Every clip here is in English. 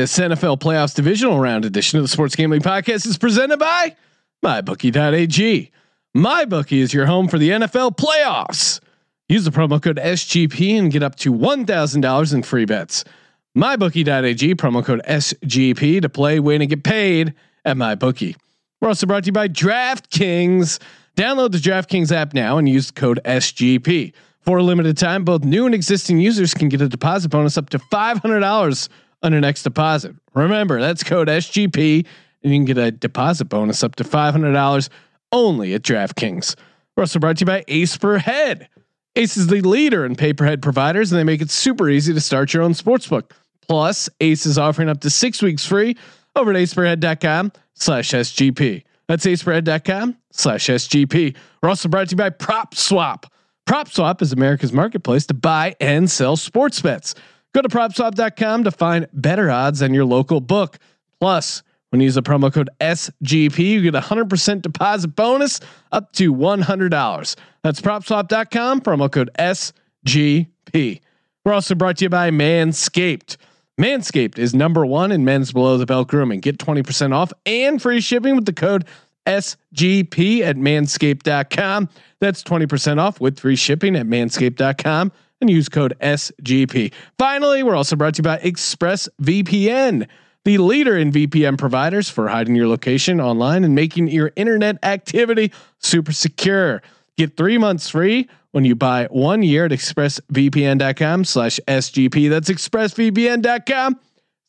This NFL playoffs divisional round edition of the Sports Gambling Podcast is presented by MyBookie.ag. MyBookie is your home for the NFL playoffs. Use the promo code SGP and get up to $1,000 in free bets. MyBookie.ag, promo code SGP to play, win, and get paid at MyBookie. We're also brought to you by DraftKings. Download the DraftKings app now and use code SGP. For a limited time, both new and existing users can get a deposit bonus up to $500 on your next deposit. Remember, that's code SGP, and you can get a deposit bonus up to $500 only at DraftKings. We're also brought to you by Ace per Head. Ace is the leader in pay-per-head providers, and they make it super easy to start your own sportsbook. Plus, Ace is offering up to six weeks free over at aceperhead.com slash SGP. That's aceperhead.com slash SGP. We're also brought to you by Prop Swap. Prop Swap is America's marketplace to buy and sell sports bets. Go to propswap.com to find better odds than your local book. Plus, when you use the promo code SGP, you get a 100% deposit bonus up to $100. That's propswap.com, promo code SGP. We're also brought to you by Manscaped. Manscaped is number one in men's below the belt grooming. Get 20% off and free shipping with the code SGP at manscaped.com. That's 20% off with free shipping at manscaped.com and use code SGP. Finally, we're also brought to you by ExpressVPN, the leader in VPN providers for hiding your location online and making your internet activity super secure. Get three months free when you buy one year at expressvpn.com slash SGP. That's expressvpn.com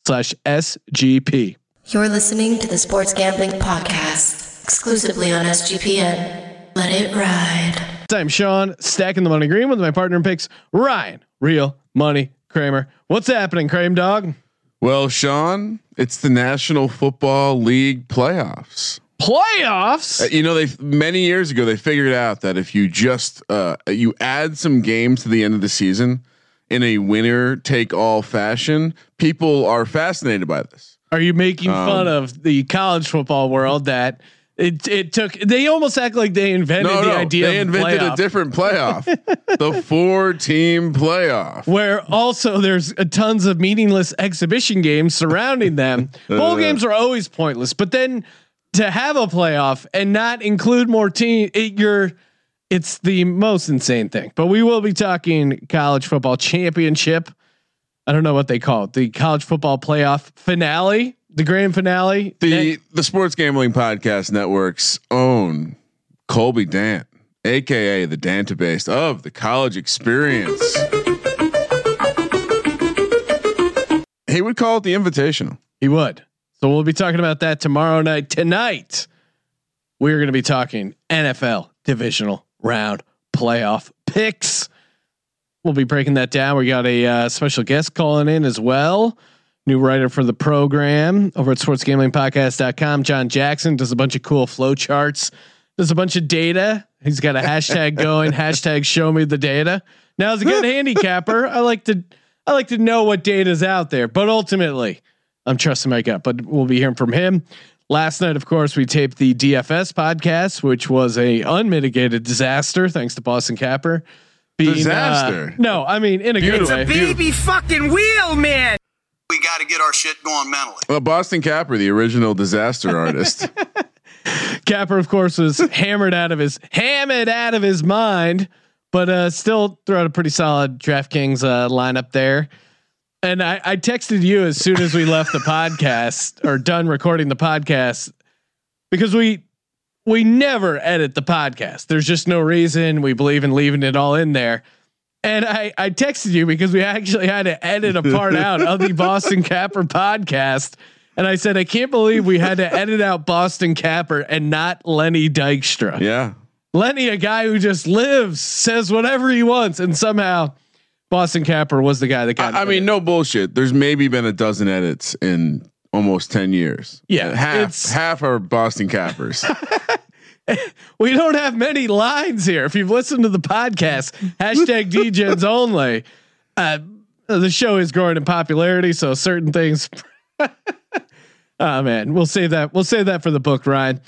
slash SGP. You're listening to the Sports Gambling Podcast, exclusively on SGPN. Let it ride. I'm Sean, stacking the money green with my partner in picks, Ryan, real money Kramer. What's happening, Kramer dog? Well, Sean, it's the National Football League playoffs. Playoffs? Uh, you know, they many years ago they figured out that if you just uh, you add some games to the end of the season in a winner take all fashion, people are fascinated by this. Are you making um, fun of the college football world that it it took. They almost act like they invented no, the no, idea. They invented playoff. a different playoff, the four team playoff, where also there's tons of meaningless exhibition games surrounding them. Bowl uh, games are always pointless, but then to have a playoff and not include more team, it, you're it's the most insane thing. But we will be talking college football championship. I don't know what they call it, the college football playoff finale the grand finale. The the Sports Gambling Podcast Network's own Colby Dant, aka the Dantabase of the college experience. He would call it the Invitational. He would. So we'll be talking about that tomorrow night. Tonight, we're going to be talking NFL divisional round playoff picks. We'll be breaking that down. We got a uh, special guest calling in as well new writer for the program over at sportsgamblingpodcast.com. Jon Jackson does a bunch of cool flow charts. There's a bunch of data. He's got a hashtag going, hashtag show me the data. Now as a good handicapper, I like to I like to know what data's out there, but ultimately I'm trusting my gut, but we'll be hearing from him. Last night, of course, we taped the DFS podcast, which was a unmitigated disaster, thanks to Boston Capper. Being, uh, disaster. Uh, no, I mean in a good it's way. It's a baby fucking wheel, man we got to get our shit going mentally. Well, Boston Capper, the original disaster artist. Capper, of course, was hammered out of his hammered out of his mind, but uh, still threw out a pretty solid DraftKings uh, lineup there. And I, I texted you as soon as we left the podcast or done recording the podcast because we we never edit the podcast. There's just no reason. We believe in leaving it all in there. And I, I texted you because we actually had to edit a part out of the Boston Capper podcast. And I said, I can't believe we had to edit out Boston Capper and not Lenny Dykstra. Yeah. Lenny, a guy who just lives, says whatever he wants. And somehow Boston Capper was the guy that got I, I mean, no bullshit. There's maybe been a dozen edits in almost 10 years. Yeah. Half, half are Boston Cappers. we don't have many lines here. If you've listened to the podcast, hashtag DGens only. Uh, the show is growing in popularity, so certain things. oh man, we'll save that. We'll save that for the book, Ryan.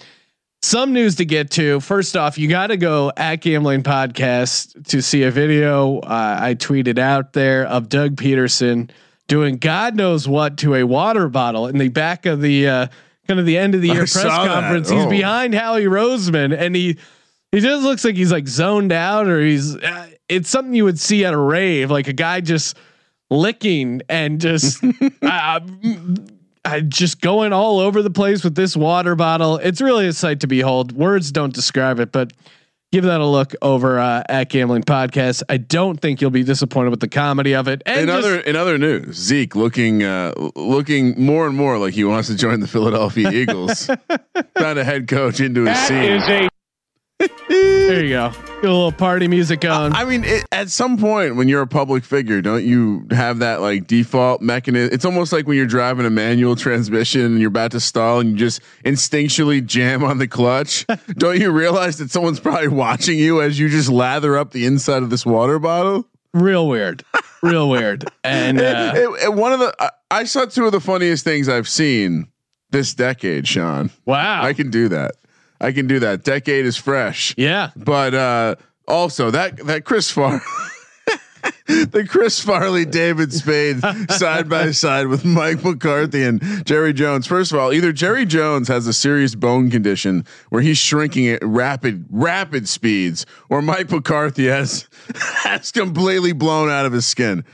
Some news to get to. First off, you got to go at Gambling Podcast to see a video uh, I tweeted out there of Doug Pederson doing God knows what to a water bottle in the back of the uh, kind of the end of the year I press conference. He's Oh. behind Howie Roseman, and he he just looks like he's like zoned out, or he's. Uh, it's something you would see at a rave, like a guy just licking and just. uh, I just going all over the place with this water bottle. It's really a sight to behold. Words don't describe it, but give that a look over uh, at Gambling Podcast. I don't think you'll be disappointed with the comedy of it. And In just- other in other news, Zeke looking uh, looking more and more like he wants to join the Philadelphia Eagles. Found a head coach into his scene. There you go. Get a little party music going. I mean, it, at some point when you're a public figure, don't you have that like default mechanism? It's almost like when you're driving a manual transmission and you're about to stall and you just instinctually jam on the clutch. don't you realize that someone's probably watching you as you just lather up the inside of this water bottle? Real weird. Real weird. And uh, It- it- one of the I, I saw two of the funniest things I've seen this decade, Sean. wow. I can do that. I can do that. Decade is fresh. yeah. But uh also that that Chris Far the Chris Farley David Spade side by side with Mike McCarthy and Jerry Jones. First of all, either Jerry Jones has a serious bone condition where he's shrinking at rapid rapid speeds, or Mike McCarthy has has completely blown out of his skin.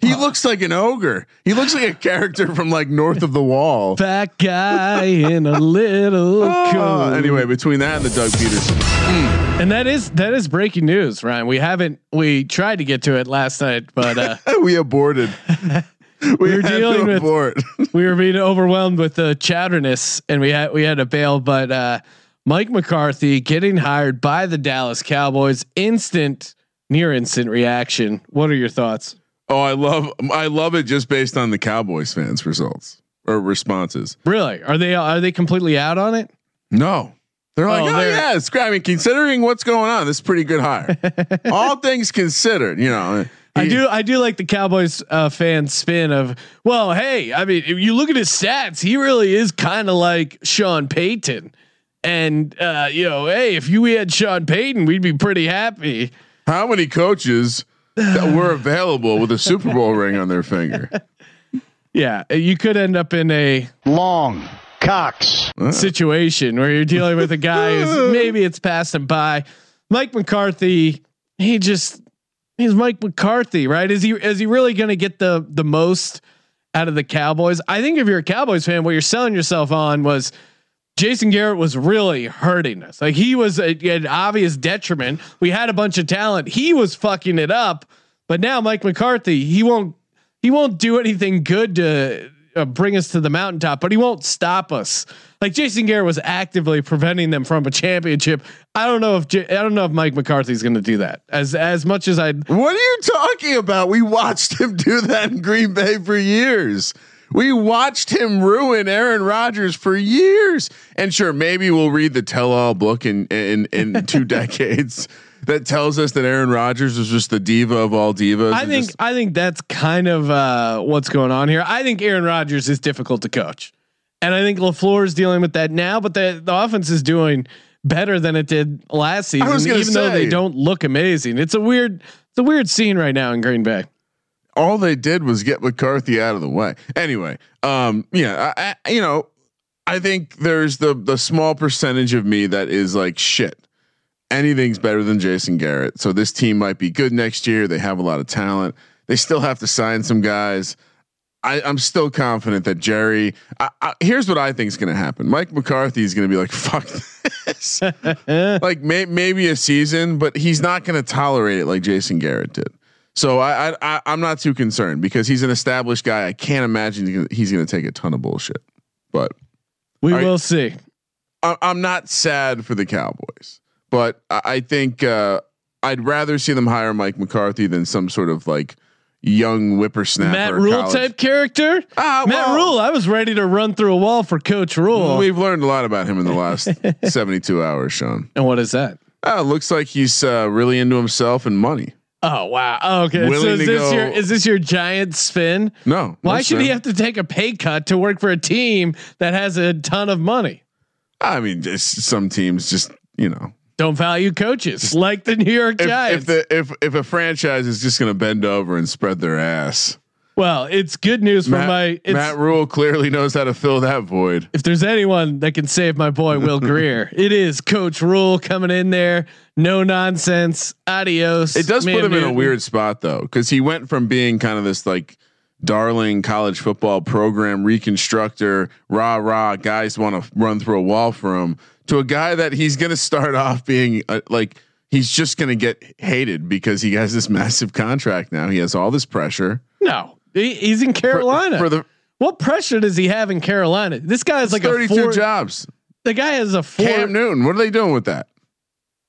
He looks like an ogre. He looks like a character from like North of the Wall. That guy in a little Oh, coat. anyway, between that and the Doug Pederson, and that is that is breaking news, Ryan. We haven't we tried to get to it last night, but uh, we aborted. We We're dealing with- abort. we were being overwhelmed with the chatterness, and we had we had to bail. But uh, Mike McCarthy getting hired by the Dallas Cowboys, instant, near instant reaction. What are your thoughts? Oh, I love I love it just based on the Cowboys fans' results or responses. Really, are they are they completely out on it? No. They're like, Oh, oh, they're- yeah, it's great. I mean, considering what's going on, this is pretty good hire. All things considered, you know. I do I do like the Cowboys uh, fan spin of well, hey, I mean, if you look at his stats, he really is kind of like Sean Payton. And uh, you know, hey, if you had Sean Payton, we'd be pretty happy. How many coaches that were available with a Super Bowl ring on their finger? Yeah, you could end up in a long Cox situation where you're dealing with a guy who's maybe it's passing by. Mike McCarthy, he just he's Mike McCarthy, right? Is he is he really going to get the the most out of the Cowboys? I think if you're a Cowboys fan, what you're selling yourself on was Jason Garrett was really hurting us. Like he was a, an obvious detriment. We had a bunch of talent. He was fucking it up. But now Mike McCarthy, he won't he won't do anything good to uh, bring us to the mountaintop, but he won't stop us. Like Jason Garrett was actively preventing them from a championship. I don't know if J- I don't know if Mike McCarthy's going to do that. As as much as I What are you talking about? We watched him do that in Green Bay for years. We watched him ruin Aaron Rodgers for years. And sure, maybe we'll read the tell-all book in in, in two decades that tells us that Aaron Rodgers was just the diva of all divas. I think just- I think that's kind of uh, what's going on here. I think Aaron Rodgers is difficult to coach, and I think LaFleur is dealing with that now. But the the offense is doing better than it did last season, even gonna though they don't look amazing. It's a weird it's a weird scene right now in Green Bay. All they did was get McCarthy out of the way. Anyway, um, yeah, I, I, you know, I think there's the the small percentage of me that is like shit. Anything's better than Jason Garrett. So this team might be good next year. They have a lot of talent. They still have to sign some guys. I, I'm still confident that Jerry. I, I, here's what I think is going to happen. Mike McCarthy is going to be like, "Fuck this," like may, maybe a season, but he's not going to tolerate it like Jason Garrett did. So I, I, I I'm not too concerned because he's an established guy. I can't imagine he's going to take a ton of bullshit. But We will see. I, I'm not sad for the Cowboys, but I, I think uh, I'd rather see them hire Mike McCarthy than some sort of like young whippersnapper. Matt Rhule college- type character. Ah, Matt well, Rhule. I was ready to run through a wall for Coach Rhule. We've learned a lot about him in the last 72 hours, Sean. and what is that? Uh, looks like he's uh, really into himself and money. Oh wow. Oh, okay. So is this go- your is this your giant spin? No, Why no, should sir. he have to take a pay cut to work for a team that has a ton of money? I mean, just some teams just you know Don't value coaches like the New York if, Giants. if the if if a franchise is just going to bend over and spread their ass, Well, it's good news for Matt, my. It's, Matt Rhule clearly knows how to fill that void. if there's anyone that can save my boy Will Grier, it is Coach Rhule coming in there. No nonsense. Adios. It does put him in a weird spot though, because he went from being kind of this like darling college football program reconstructor, rah rah, guys want to run through a wall for him, to a guy that he's going to start off being uh, like he's just going to get hated because he has this massive contract now. He has all this pressure No, he, he's in Carolina. for the what pressure does he have in Carolina? This guy's like a 32 four. jobs. The guy has a four. Cam Newton, what are they doing with that?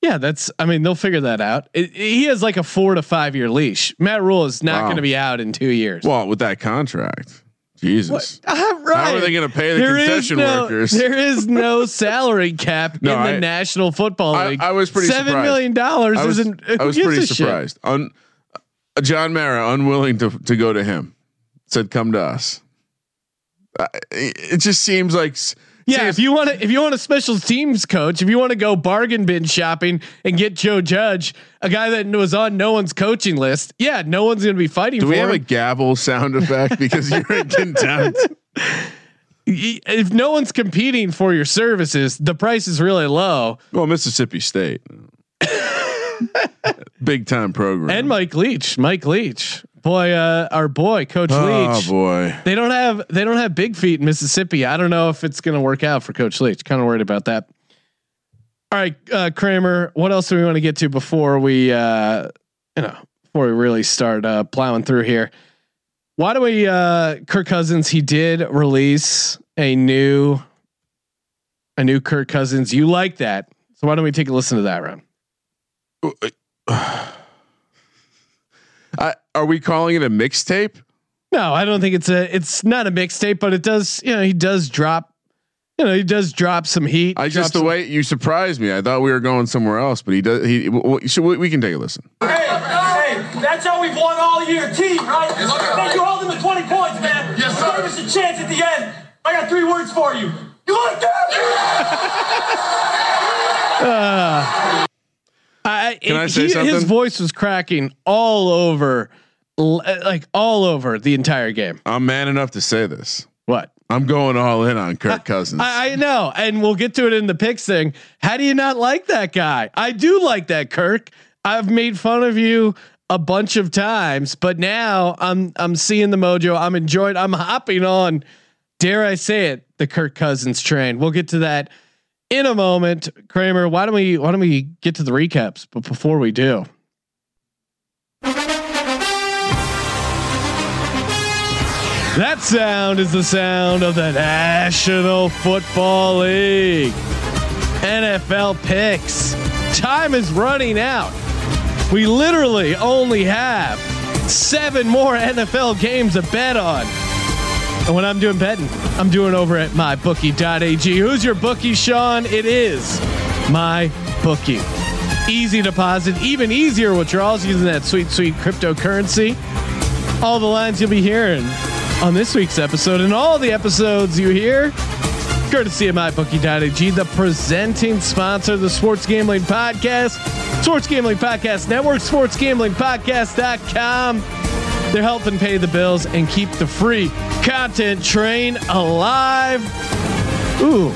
Yeah, that's. I mean, they'll figure that out. It, he has like a four to five year leash. Matt Rhule is not Wow. going to be out in two years. Well, with that contract, Jesus. Uh, right. How are they going to pay the There is concession no- workers? There is no salary cap No, in the National Football I- League. I was pretty Seven surprised. million dollars I was, isn't. I was pretty surprised. Un, John Mara, unwilling to to go to him, said, "Come to us." Uh, it, it just seems like Yeah, if you want to, if you want a special teams coach, if you want to go bargain bin shopping and get Joe Judge, a guy that was on no one's coaching list, yeah, no one's going to be fighting for do we have a gavel sound effect because you're in contempt? If no one's competing for your services, the price is really low. Well, Mississippi State, big time program, And Mike Leach, Mike Leach, boy, uh, our boy, Coach oh Leach. Oh boy, They don't have they don't have big feet in Mississippi. I don't know if it's going to work out for Coach Leach. Kind of worried about that. All right, uh, Kramer. What else do we want to get to before we, uh, you know, before we really start uh, plowing through here? Why do we? Uh, Kirk Cousins. He did release a new, a new Kirk Cousins. You like that? So why don't we take a listen to that round? I, are we calling it a mixtape? No, I don't think it's a. It's not a mixtape, but it does. You know, he does drop. You know, he does drop some heat. I just the way you surprised me. I thought we were going somewhere else, but he does. He w- w- so we, we can take a listen. Hey, hey, that's how we've won all year, team, right? Man, you hold them to 20 points, man. Yes, sir. Give us a chance at the end. I got three words for you. You like that? Ah. I, Can I say he- His voice was cracking all over, like all over the entire game. I'm man enough to say this. What? I'm going all in on Kirk Cousins. I, I know, and we'll get to it in the picks thing. How do you not like that guy? I do like that Kirk. I've made fun of you a bunch of times, but now I'm I'm seeing the mojo. I'm enjoying. I'm hopping on. Dare I say it? The Kirk Cousins train. We'll get to that in a moment. Kramer, why don't we why don't we get to the recaps? But before we do. That sound is the sound of the National Football League. NFL picks. Time is running out. We literally only have seven more NFL games to bet on. And when I'm doing betting, I'm doing over at mybookie.ag. Who's your bookie, Sean? It is my bookie. Easy deposit, even easier withdrawals using that sweet, sweet cryptocurrency. All the lines you'll be hearing on this week's episode and all the episodes you hear, courtesy of mybookie.ag, the presenting sponsor of the Sports Gambling Podcast, Sports Gambling Podcast Network, sportsgamblingpodcast.com. They're helping pay the bills and keep the free content train alive. Ooh,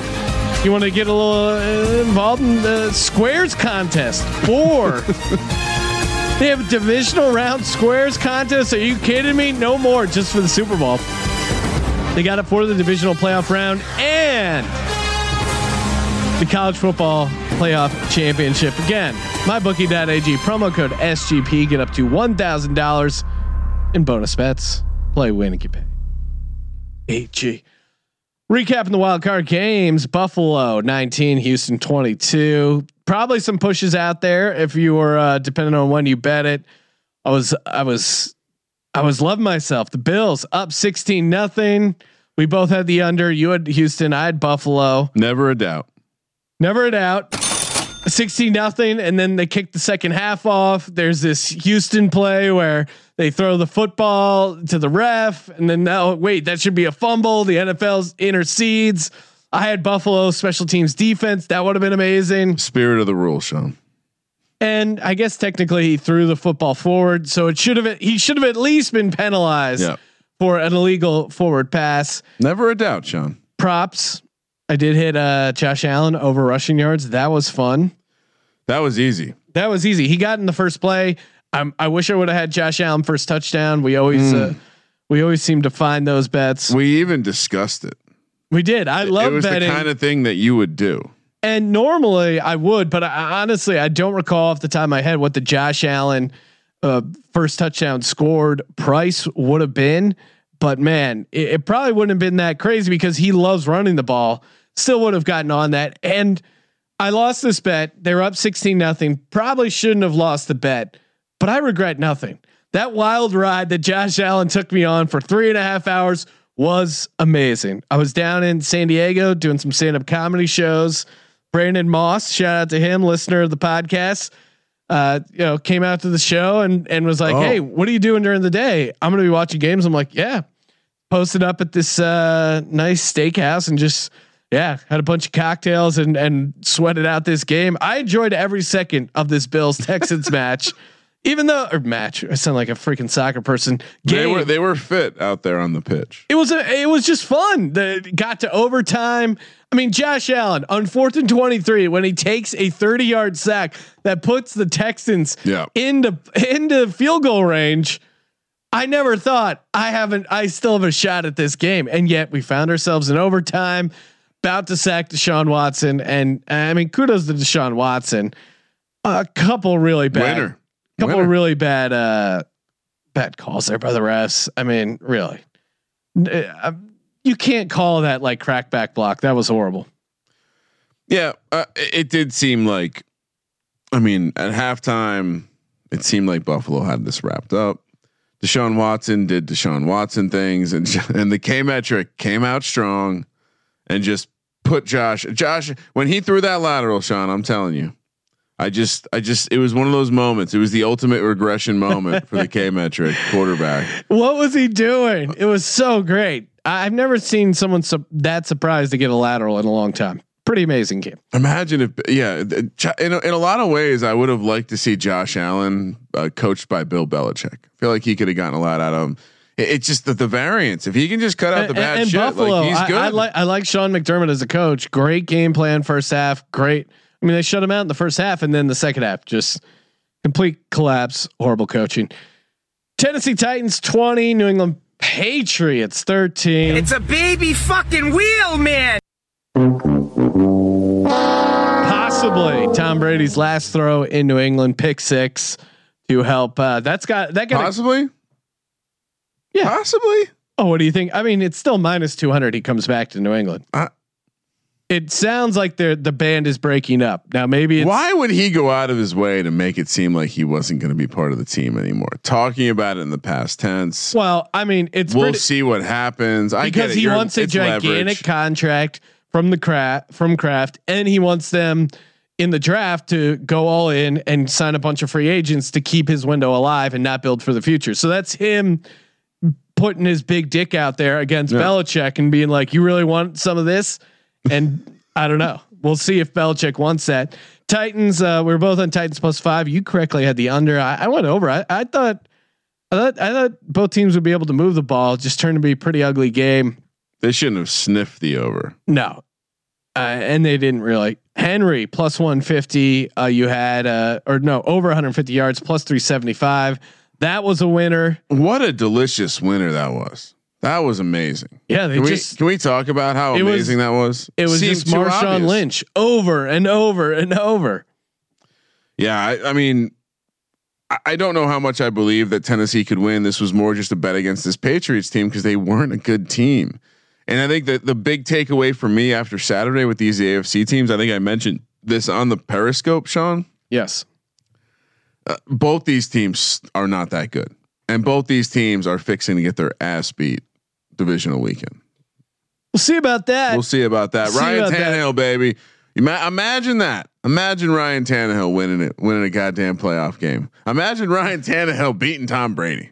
you want to get a little uh, involved in the squares contest? Four. they have a divisional round squares contest. Are you kidding me? No more, just for the Super Bowl. They got it for the divisional playoff round and the college football playoff championship. Again, mybookie.ag promo code SGP get up to $1,000 in bonus bets. Play, win, and get paid. AG. Recapping the wild card games: Buffalo 19, Houston 22. Probably some pushes out there if you were uh, depending on when you bet it. I was, I was, I was loving myself. The Bills up 16 nothing. We both had the under. You had Houston. I had Buffalo. Never a doubt. Never a doubt. 16 nothing. And then they kick the second half off. There's this Houston play where they throw the football to the ref. And then now, wait, that should be a fumble. The NFL's intercedes. I had Buffalo special teams defense. That would have been amazing. Spirit of the rule, Sean. And I guess technically he threw the football forward. So it should have, he should have at least been penalized Yeah. for an illegal forward pass. Never a doubt, Sean. Props. I did hit uh, Josh Allen over rushing yards. That was fun. That was easy. That was easy. He got in the first play. Um, I wish I would have had Josh Allen first touchdown. We always uh, we always seem to find those bets. We, We even discussed it. We did. I love it was betting. the kind of thing that you would do. And normally I would, but I, honestly, I don't recall off the top of my head what the Josh Allen uh, first touchdown scored price would have been. But man, it, it probably wouldn't have been that crazy because he loves running the ball. Still would have gotten on that. And I lost this bet. They were up 16 nothing. Probably shouldn't have lost the bet, but I regret nothing. That wild ride that Josh Allen took me on for three and a half hours was amazing. I was down in San Diego doing some stand up comedy shows. Brandon Moss, shout out to him, listener of the podcast. Uh, you know, came out to the show and and was like, Oh. "Hey, what are you doing during the day?" I'm going to be watching games. I'm like, "Yeah." Posted up at this uh, nice steakhouse and just yeah, had a bunch of cocktails and and sweated out this game. I enjoyed every second of this Bills Texans match, even though or match. I sound like a freaking soccer person. They were they were fit out there on the pitch. It was a, it was just fun. The got to overtime. I mean, Josh Allen on fourth and twenty three when he takes a thirty yard sack that puts the Texans Yeah. into into field goal range. I never thought I haven't. I still have a shot at this game, and yet we found ourselves in overtime, about to sack Deshaun Watson, and I mean, kudos to Deshaun Watson. A couple really bad, Winner. Couple Winner. really bad, uh, bad calls there by the refs. I mean, really, uh, you can't call that like crackback block. That was horrible. Yeah, uh, it it did seem like. I mean, at halftime, it seemed like Buffalo had this wrapped up. Deshaun Watson did Deshaun Watson things, and and the K metric came out strong, and just put Josh. Josh when he threw that lateral, Sean, I'm telling you, I just, I just, it was one of those moments. It was the ultimate regression moment for the K metric quarterback. What was he doing? It was so great. I- I've never seen someone su- that surprised to get a lateral in a long time. Pretty amazing game. Imagine if, yeah, in a, in a lot of ways, I would have liked to see Josh Allen uh, coached by Bill Belichick. I feel like he could have gotten a lot out of him. It, it's just that the variance. If he can just cut out the And- bad and shit, Buffalo, like he's I, good. I like I like Sean McDermott as a coach. Great game plan first half. Great. I mean, they shut him out in the first half, and then the second half just complete collapse. Horrible coaching. Tennessee Titans twenty, New England Patriots thirteen. It's a baby fucking wheel, man. Possibly Tom Brady's last throw in New England, pick six to help. Uh, that's got that got. Possibly, Yeah. possibly. Oh, what do you think? I mean, it's still minus 200. He comes back to New England. Uh, it sounds like the the band is breaking up. Now, maybe it's, Why would he go out of his way to make it seem like he wasn't going to be part of the team anymore? Talking about it in the past tense. well, I mean, it's we'll pretty, see what happens. I get because he You're- wants a gigantic leverage. contract from the craft from Kraft, and he wants them in the draft to go all in and sign a bunch of free agents to keep his window alive and not build for the future. So that's him putting his big dick out there against Yeah. Belichick and being like, "You really want some of this?" And I don't know. We'll see if Belichick wants that. Titans. Uh, we are both on Titans plus five. You correctly had the under. I, I went over. I, I thought. I thought, I thought both teams would be able to move the ball. It just turned to be a pretty ugly game. They shouldn't have sniffed the over. No, uh, and they didn't really. Henry plus one fifty. Uh, you had uh, or no over one hundred fifty yards plus three seventy five. That was a winner. What a delicious winner that was. That was amazing. Yeah, they Can we, can we talk about how It was- amazing that was? it was Seemed just Marshawn. Lynch over and over and over. Yeah, I, I mean, I, I don't know how much I believe that Tennessee could win. This was more just a bet against this Patriots team because they weren't a good team. And I think that the big takeaway for me after Saturday with these AFC teams, I think I mentioned this on the Periscope, Sean. Yes. Uh, both these teams are not that good, and both these teams are fixing to get their ass beat divisional weekend. We'll see about that. We'll see about that. See Ryan about that. Tannehill, baby. Ima- imagine that. Imagine Ryan Tannehill winning it, winning a goddamn playoff game. Imagine Ryan Tannehill beating Tom Brady.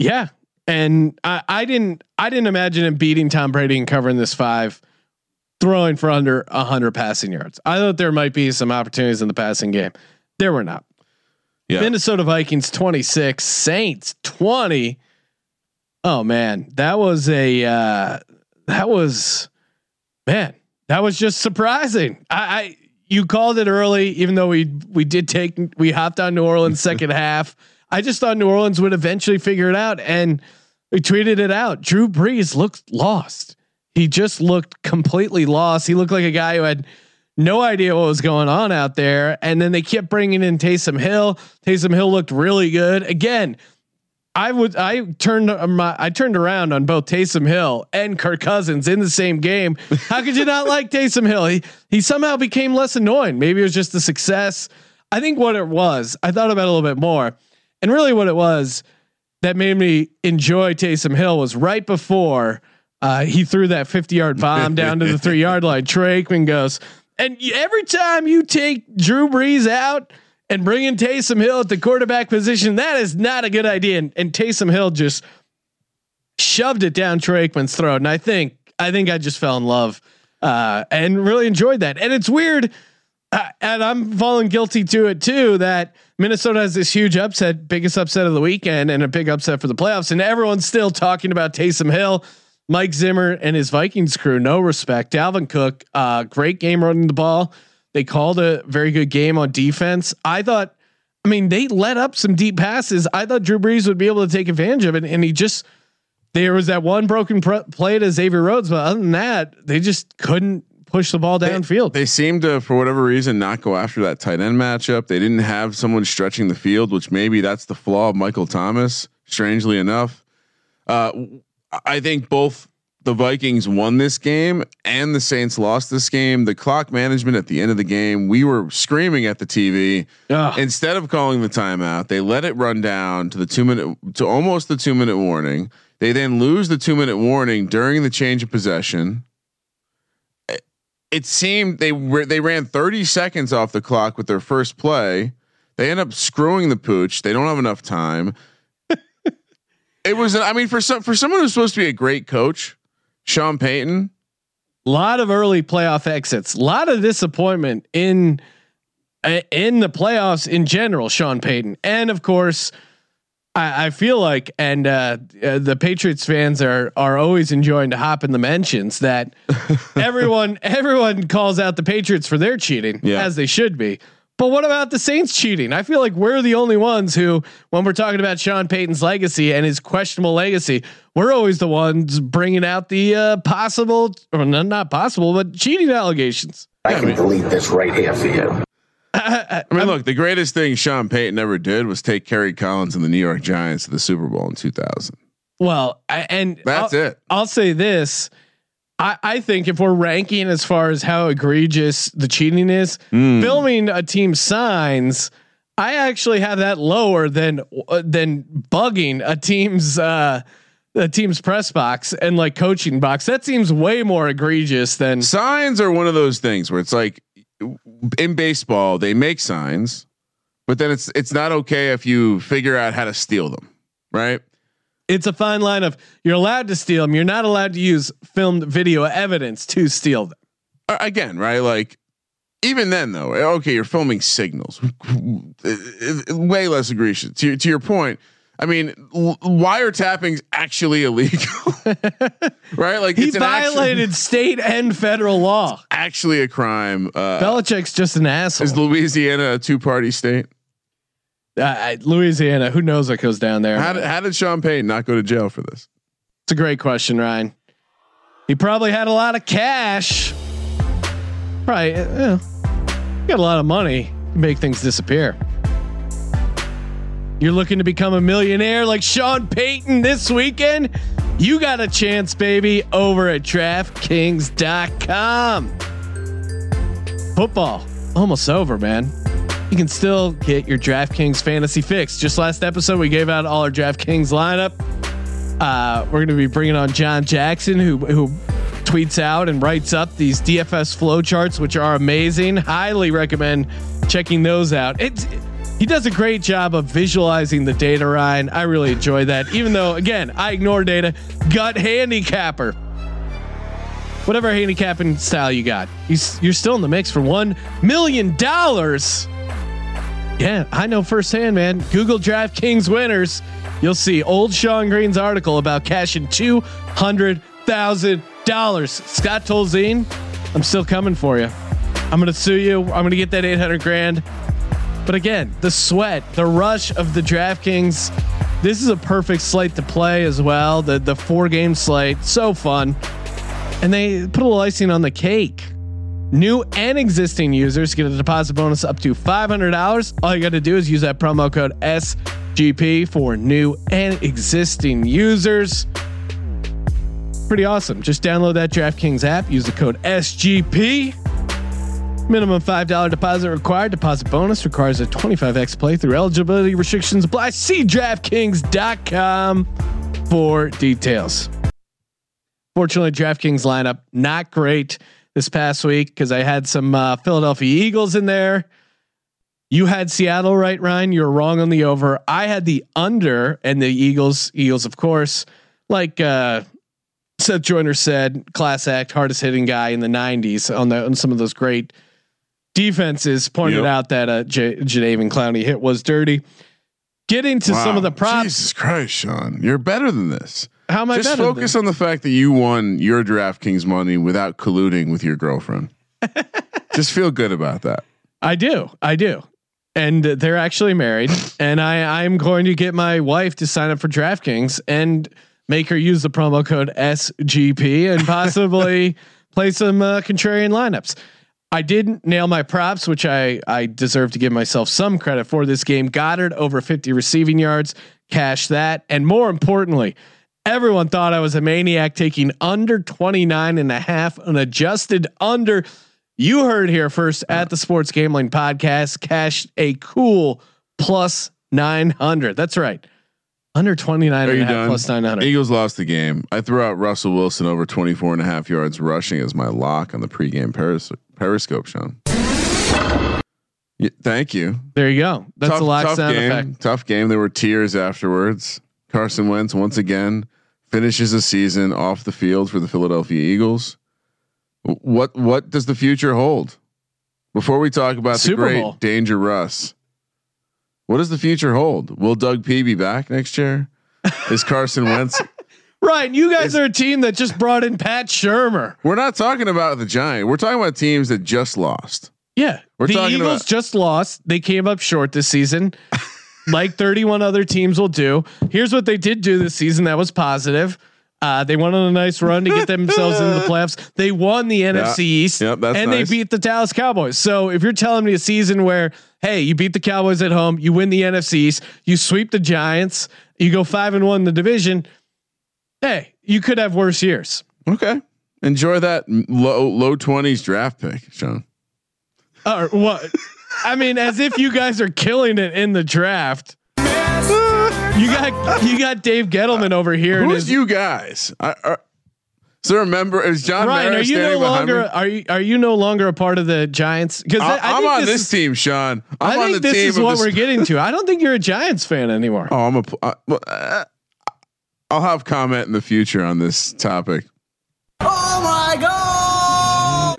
Yeah, and I, I didn't I didn't imagine him beating Tom Brady and covering this five, throwing for under hundred passing yards. I thought there might be some opportunities in the passing game. There were not. Yeah. Minnesota Vikings twenty six, Saints twenty. Oh man, that was a uh, that was man, that was just surprising. I, I you called it early, even though we we did take we hopped on New Orleans second half. I just thought New Orleans would eventually figure it out, and we tweeted it out. Drew Brees looked lost. He just looked completely lost. He looked like a guy who had no idea what was going on out there. And then they kept bringing in Taysom Hill. Taysom Hill looked really good again. I would I turned my I turned around on both Taysom Hill and Kirk Cousins in the same game. How could you not like Taysom Hill? He he somehow became less annoying. Maybe it was just the success. I think what it was, I thought about it a little bit more. And really what it was that made me enjoy Taysom Hill was right before uh, he threw that 50 yard bomb down to the three yard line. Troy Aikman goes, and every time you take Drew Brees out, and bringing Taysom Hill at the quarterback position, that is not a good idea. And, and Taysom Hill just shoved it down Troy Aikman's throat. And I think, I think I just fell in love uh, and really enjoyed that. And it's weird. Uh, and I'm falling guilty to it too, that Minnesota has this huge upset, biggest upset of the weekend and a big upset for the playoffs. And everyone's still talking about Taysom Hill, Mike Zimmer and his Vikings crew. No respect. Dalvin Cook, uh, great game running the ball. They called a very good game on defense. I thought, I mean, they let up some deep passes. I thought Drew Brees would be able to take advantage of it, and he just there was that one broken pr- play to Xavier Rhodes, but other than that, they just couldn't push the ball downfield. They, they seemed to, for whatever reason, not go after that tight end matchup. They didn't have someone stretching the field, which maybe that's the flaw of Michael Thomas. Strangely enough, uh, I think both the Vikings won this game and the Saints lost this game. The clock management at the end of the game, we were screaming at the TV. Ugh. Instead of calling the timeout, they let it run down to the two minute to almost the two minute warning. They then lose the two minute warning during the change of possession. It seemed they they ran 30 seconds off the clock with their first play. They end up screwing the pooch. They don't have enough time. it was, I mean, for some for someone who's supposed to be a great coach, Sean Payton. A lot of early playoff exits. A lot of disappointment in uh, in the playoffs in general. Sean Payton, and of course, I, I feel like, and uh, uh, the Patriots fans are are always enjoying to hop in the mentions that everyone everyone calls out the Patriots for their cheating, yeah. as they should be. But what about the Saints cheating? I feel like we're the only ones who, when we're talking about Sean Payton's legacy and his questionable legacy, we're always the ones bringing out the uh, possible, or not possible, but cheating allegations. I can delete this right here for you. I, mean, look, the greatest thing Sean Payton ever did was take Kerry Collins and the New York Giants to the Super Bowl in 2000. Well, and that's I'll, it. I'll say this I, I think if we're ranking as far as how egregious the cheating is, mm. filming a team signs, I actually have that lower than uh, than bugging a team's uh, a team's press box and like coaching box. That seems way more egregious than signs are one of those things where it's like in baseball they make signs, but then it's it's not okay if you figure out how to steal them, right? It's a fine line of you're allowed to steal them. You're not allowed to use filmed video evidence to steal them. Uh, again, right? Like even then though, okay, you're filming signals. Way less egregious. To, to your point, I mean, l- wiretapping's actually illegal, right? Like he violated state and federal law. Actually, a crime. Uh, Belichick's just an asshole. Is Louisiana a two-party state? Uh, Louisiana, who knows what goes down there? How did, how did Sean Payton not go to jail for this? It's a great question, Ryan. He probably had a lot of cash. Right, uh, got a lot of money to make things disappear. You're looking to become a millionaire like Sean Payton this weekend? You got a chance, baby, over at DraftKings.com. Football almost over, man you can still get your DraftKings fantasy fix. Just last episode, we gave out all our DraftKings lineup. Uh, we're going to be bringing on Jon Jackson, who who tweets out and writes up these DFS flow charts, which are amazing. Highly recommend checking those out. It's he does a great job of visualizing the data, Ryan. I really enjoy that. Even though, again, I ignore data. Gut handicapper. Whatever handicapping style you got, you're still in the mix for one million dollars. Yeah, I know firsthand, man. Google DraftKings winners. you'll see old Sean Green's article about cashing two hundred thousand dollars. Scott Tolzien, I'm still coming for you. I'm gonna sue you. I'm gonna get that eight hundred grand. But again, the sweat, the rush of the DraftKings. This is a perfect slate to play as well. The the four game slate, so fun, and they put a little icing on the cake. New and existing users get a deposit bonus up to five hundred dollars. All you got to do is use that promo code SGP for new and existing users. Pretty awesome. Just download that DraftKings app. Use the code SGP. Minimum $5 deposit required. Deposit bonus requires a 25x playthrough. Eligibility restrictions apply. See DraftKings.com for details. Fortunately, DraftKings lineup not great this past week because I had some uh, Philadelphia Eagles in there. You had Seattle, right, Ryan? You're wrong on the over. I had the under and the Eagles. Eagles, of course, like uh, Seth Joyner said, class act, hardest hitting guy in the '90s on the on some of those great defenses. Pointed Yep. out that uh, J- Jadeveon Clowney hit was dirty. Getting to some of the props. Jesus Christ, Sean, you're better than this. How am I Just better than focus on the fact that you won your DraftKings money without colluding with your girlfriend. Just feel good about that. I do. I do. And they're actually married. and I, I'm going to get my wife to sign up for DraftKings and make her use the promo code SGP and possibly play some uh, contrarian lineups. I didn't nail my props, which I, I deserve to give myself some credit for this game. Goedert over 50 receiving yards, cash that. And more importantly, everyone thought I was a maniac taking under 29 and a half, an adjusted under. You heard here first at the Sports Gambling Podcast, cashed a cool plus 900. That's right. Under 29 Are and a half done? plus 900. Eagles lost the game. I threw out Russell Wilson over 24 and a half yards rushing as my lock on the pregame peris- periscope, Sean. Yeah, thank you. There you go. That's tough, a lock tough sound game. effect. Tough game. There were tears afterwards. Carson Wentz once again finishes the season off the field for the Philadelphia Eagles. What what does the future hold? Before we talk about Super the great Bowl. Danger Russ, what does the future hold? Will Doug P be back next year? Is Carson Wentz? Right. You guys are a team that just brought in Pat Shurmur. We're not talking about the Giant. We're talking about teams that just lost. Yeah. We're the talking Eagles about- just lost. They came up short this season, like 31 other teams will do. Here's what they did do this season that was positive. Uh, they went on a nice run to get themselves into the playoffs. They won the NFC East, Yep, and nice. they beat the Dallas Cowboys. So if you're telling me a season where, hey, you beat the Cowboys at home, you win the NFC East, you sweep the Giants, you go five and one in the division, hey, you could have worse years. Okay. Enjoy that low low twenties draft pick, Sean. Or what? I mean, as if you guys are killing it in the draft. You got you got Dave Gettleman over here. and Who's his- you guys? I, I, so remember, is John Ryan, Mara are you no longer are you are you no longer a part of the Giants? Because I, I, am think on this, this, is, team, Sean. I'm I on think the this team is what the we're st- getting to. I don't think you're a Giants fan anymore. Oh, I'm a. pl- Uh, well, uh, I'll have comment in the future on this topic. Oh my god!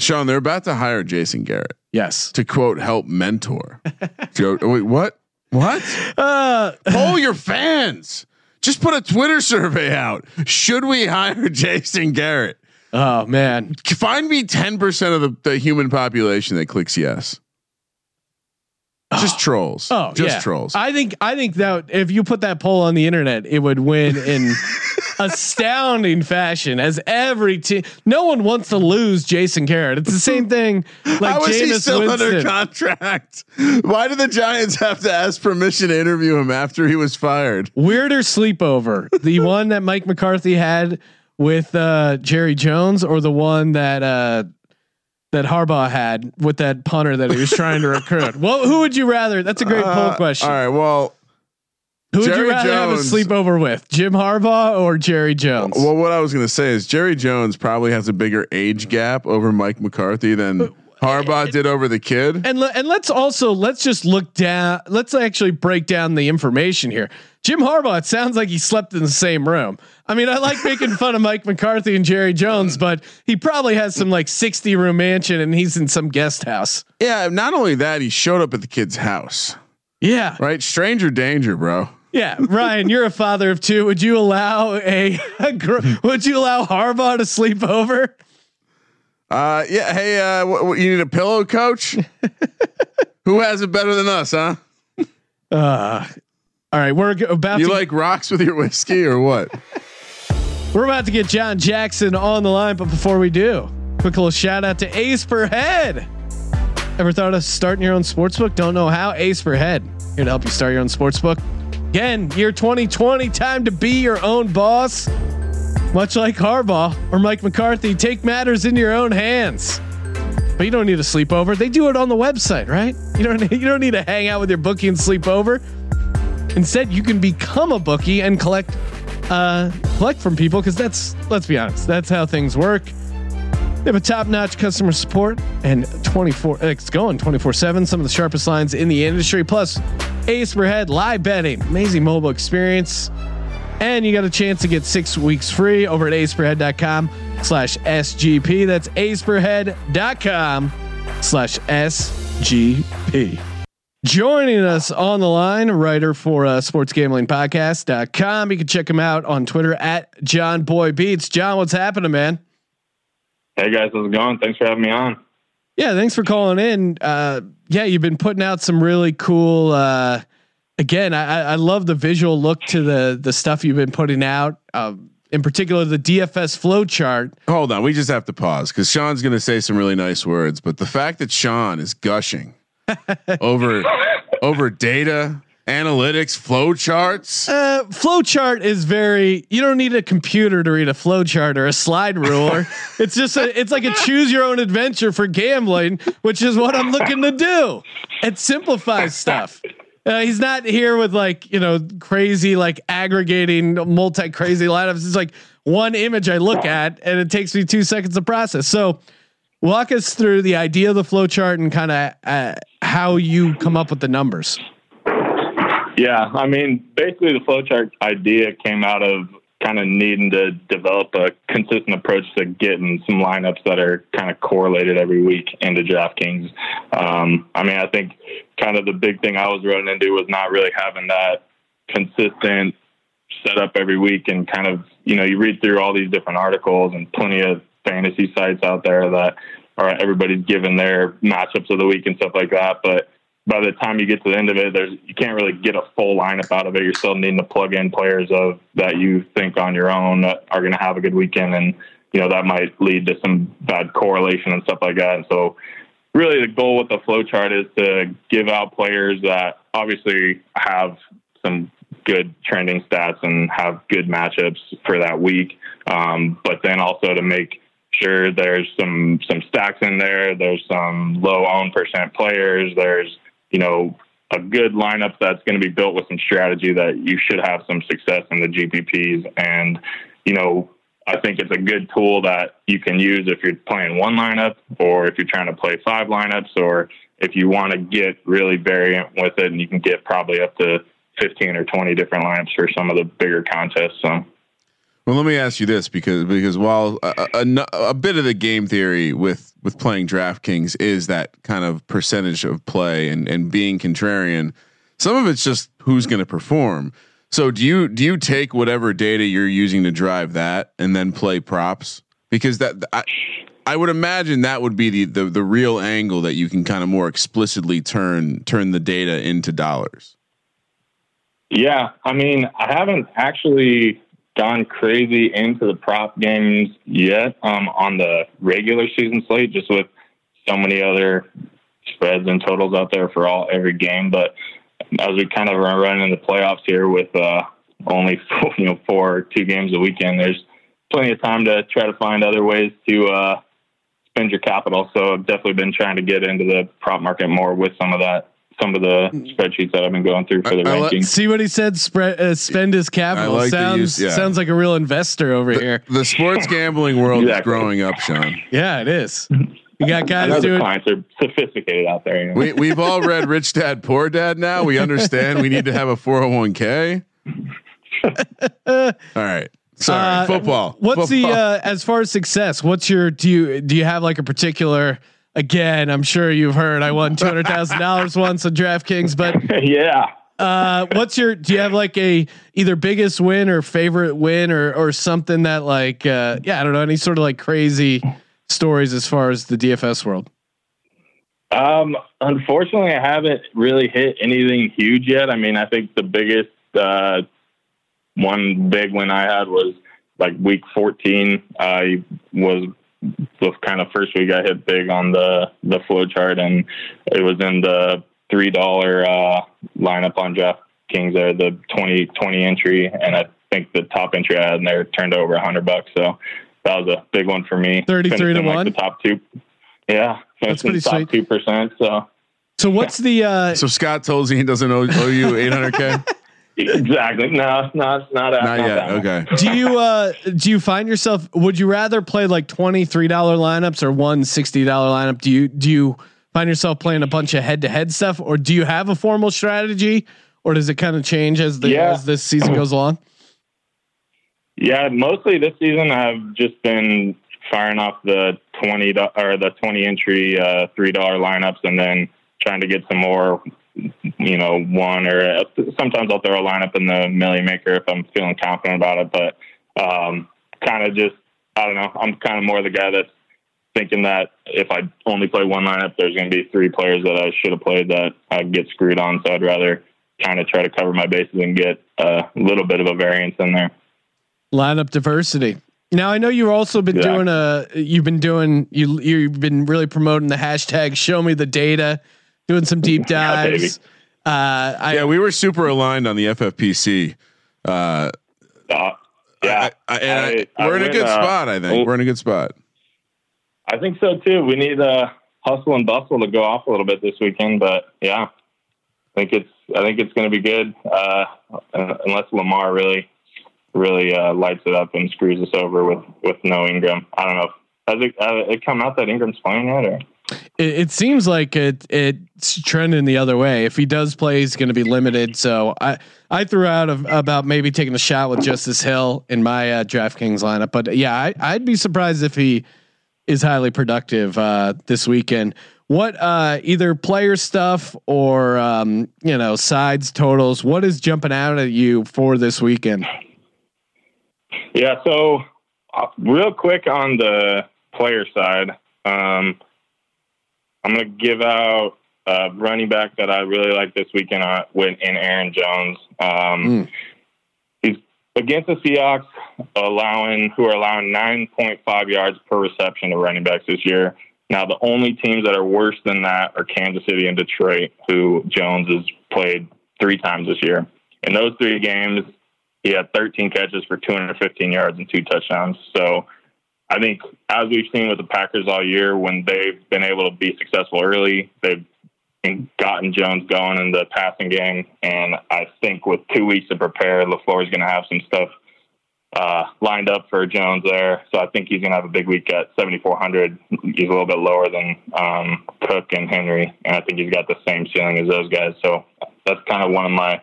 Sean, they're about to hire Jason Garrett Yes. to quote help mentor. Joe, wait, what? What? Uh, Poll your fans. Just put a Twitter survey out. Should we hire Jason Garrett? oh man. Find me 10% of the, the human population that clicks yes. Just trolls. Oh, just yeah. trolls. I think I think that if you put that poll on the internet, it would win in astounding fashion. As every team, no one wants to lose Jason Garrett. It's the same thing. Like How is he still under contract? Why do the Giants have to ask permission to interview him after he was fired? Weirder sleepover, the one that Mike McCarthy had with uh, Jerry Jones, or the one that uh, that Harbaugh had with that punter that he was trying to recruit. Well, who would you rather? That's a great poll Uh, question. All right. Well, Who would Jerry you rather Jones- have a sleepover with, Jim Harbaugh or Jerry Jones? well, what I was going to say is Jerry Jones probably has a bigger age gap over Mike McCarthy than Harbaugh did over the kid. and le- and let's also let's just look down. Let's actually break down the information here. Jim Harbaugh. It sounds like he slept in the same room. I mean, I like making fun of Mike McCarthy and Jerry Jones, but he probably has some like sixty room mansion and he's in some guest house. Yeah. Not only that, he showed up at the kid's house. Yeah, Right. Stranger danger, bro. Yeah, Ryan, you're a father of two. Would you allow a, a gr- would you allow Harbaugh to sleep over? Uh, yeah. Hey, uh, what, what, you need a pillow, coach? Who has it better than us, huh? Uh, all right, we're g- about You to like rocks with your whiskey or what? we're about to get Jon Jackson on the line, but before we do, quick little shout out to Ace per Head. Ever thought of starting your own sportsbook? Don't know how? Ace per Head here to help you start your own sportsbook. Again, year 2020, time to be your own boss. Much like Harbaugh or Mike McCarthy, take matters in your own hands. But you don't need a sleepover. They do it on the website, right? You don't you don't need to hang out with your bookie and sleep over. Instead, you can become a bookie and collect uh, collect from people because that's let's be honest, that's how things work. They have a top-notch customer support and 24 it's going 24/7, some of the sharpest lines in the industry plus Ace per head live betting, amazing mobile experience. And you got a chance to get 6 weeks free over at aceperhead.com slash SGP. That's aceperhead.com slash SGP. Joining us on the line, writer for uh, sportsgamblingpodcast.com. You can check him out on Twitter at Jon Boy Beats. Jon, what's happening, man? Hey guys, how's it going? Thanks for having me on. Yeah, thanks for calling in. Uh, yeah, you've been putting out some really cool. Uh, again, I, I love the visual look to the the stuff you've been putting out. Um, in particular, the DFS flow chart. Hold on, we just have to pause because Sean's going to say some really nice words, but the fact that Sean is gushing over over data analytics, flow charts. Uh, flow chart is very. You don't need a computer to read a flow chart or a slide ruler. it's just a. It's like a choose your own adventure for gambling, which is what I'm looking to do. It simplifies stuff. Uh, he's not here with like you know crazy like aggregating multi crazy lineups. It's like one image I look at and it takes me two seconds to process. So walk us through the idea of the flow chart and kind of uh, how you come up with the numbers. Yeah, I mean, basically the flowchart idea came out of kind of needing to develop a consistent approach to getting some lineups that are kind of correlated every week into DraftKings. Um, I mean, I think kind of the big thing I was running into was not really having that consistent setup every week and kind of, you know, you read through all these different articles and plenty of fantasy sites out there that are everybody's given their matchups of the week and stuff like that. But by the time you get to the end of it, there's you can't really get a full lineup out of it. You're still needing to plug in players of that you think on your own are going to have a good weekend, and you know that might lead to some bad correlation and stuff like that. And so, really, the goal with the flow chart is to give out players that obviously have some good trending stats and have good matchups for that week, um, but then also to make sure there's some some stacks in there. There's some low own percent players. There's you know, a good lineup that's going to be built with some strategy that you should have some success in the GPPs. And, you know, I think it's a good tool that you can use if you're playing one lineup or if you're trying to play five lineups or if you want to get really variant with it and you can get probably up to 15 or 20 different lineups for some of the bigger contests. So. Well, let me ask you this because because while uh, uh, a, a, a, bit of the game theory with with playing DraftKings is that kind of percentage of play and and being contrarian, some of it's just who's going to perform. So do you do you take whatever data you're using to drive that and then play props because that I, I would imagine that would be the, the the real angle that you can kind of more explicitly turn turn the data into dollars. Yeah, I mean, I haven't actually gone crazy into the prop games yet um, on the regular season slate, just with so many other spreads and totals out there for all every game. But as we kind of run running the playoffs here with uh, only four, you know four two games a weekend, there's plenty of time to try to find other ways to uh, spend your capital. So I've definitely been trying to get into the prop market more with some of that some of the spreadsheets that I've been going through for the I, rankings. see what he said? Spread, uh, spend his capital. Like sounds use, yeah. sounds like a real investor over the, here. The sports gambling world exactly. is growing up, Sean. Yeah, it is. You got guys doing. Clients are sophisticated out there. You know? We we've all read Rich Dad Poor Dad. Now we understand we need to have a four hundred one k. All right. Sorry, uh, football. What's football. the uh, as far as success? What's your do you do you have like a particular again, I'm sure you've heard I won two hundred thousand dollars once on DraftKings, but yeah, uh, what's your? Do you have like a either biggest win or favorite win or or something that like uh, yeah I don't know any sort of like crazy stories as far as the DFS world. Um, unfortunately, I haven't really hit anything huge yet. I mean, I think the biggest uh, one big win I had was like week 14. I was the kind of first week I hit big on the the flow chart, and it was in the three dollar uh, lineup on DraftKings there, the 20, 20 entry, and I think the top entry I had in there turned over a hundred bucks. So that was a big one for me. Thirty three to like one. The top two. Yeah, That's pretty top sweet. two percent. So So what's the? uh So Scott tells you he doesn't owe, owe you 800k. exactly. No, not not Not not yet. that. Okay. Do you uh do you find yourself? Would you rather play like twenty three dollar lineups or one sixty dollar lineup? Do you do you find yourself playing a bunch of head to head stuff, or do you have a formal strategy, or does it kind of change as the Yeah. as this season goes along? Yeah, mostly this season I've just been firing off the twenty or the twenty entry uh, three dollar lineups, and then trying to get some more. You know, one or sometimes I'll throw a lineup in the Milly Maker if I'm feeling confident about it. But um, kind of just I don't know. I'm kind of more the guy that's thinking that if I only play one lineup, there's going to be three players that I should have played that I get screwed on. So I'd rather kind of try to cover my bases and get a little bit of a variance in there. lineup diversity. Now I know you've also been Yeah. doing a you've been doing you you've been really promoting the hashtag show me the data, doing some deep Yeah, dives. uh I Yeah, we were super aligned on the FFPC. Uh, Uh, yeah, I, I, and I- I- I we're in a good uh, spot. I think oh. we're in a good spot. I think so too. We need uh, hustle and bustle to go off a little bit this weekend, but yeah, I think it's I think it's going to be good. Uh, unless Lamar really really uh, lights it up and screws us over with with no Ingram. I don't know. Has it, uh, it come out that Ingram's playing yet? Or? It, it seems like it it's trending the other way. If he does play, he's going to be limited. So I I threw out of, about maybe taking a shot with Justice Hill in my uh, DraftKings lineup, but yeah, I, I'd be surprised if he is highly productive uh, this weekend. What uh, either player stuff or um, you know sides totals? What is jumping out at you for this weekend? Yeah. So, uh, real quick on the player side, um, I'm going to give out a running back that I really like this weekend uh, with in Aaron Jones. Um, Mm. He's against the Seahawks, allowing who are allowing 9.5 yards per reception to running backs this year. Now, the only teams that are worse than that are Kansas City and Detroit, who Jones has played three times this year. In those three games, he had 13 catches for 215 yards and two touchdowns. So I think, as we've seen with the Packers all year, when they've been able to be successful early, they've gotten Jones going in the passing game. And I think with two weeks to prepare, LaFleur is going to have some stuff uh, lined up for Jones there. So I think he's going to have a big week at 7,400. He's a little bit lower than um, Cook and Henry. And I think he's got the same ceiling as those guys. So that's kind of one of my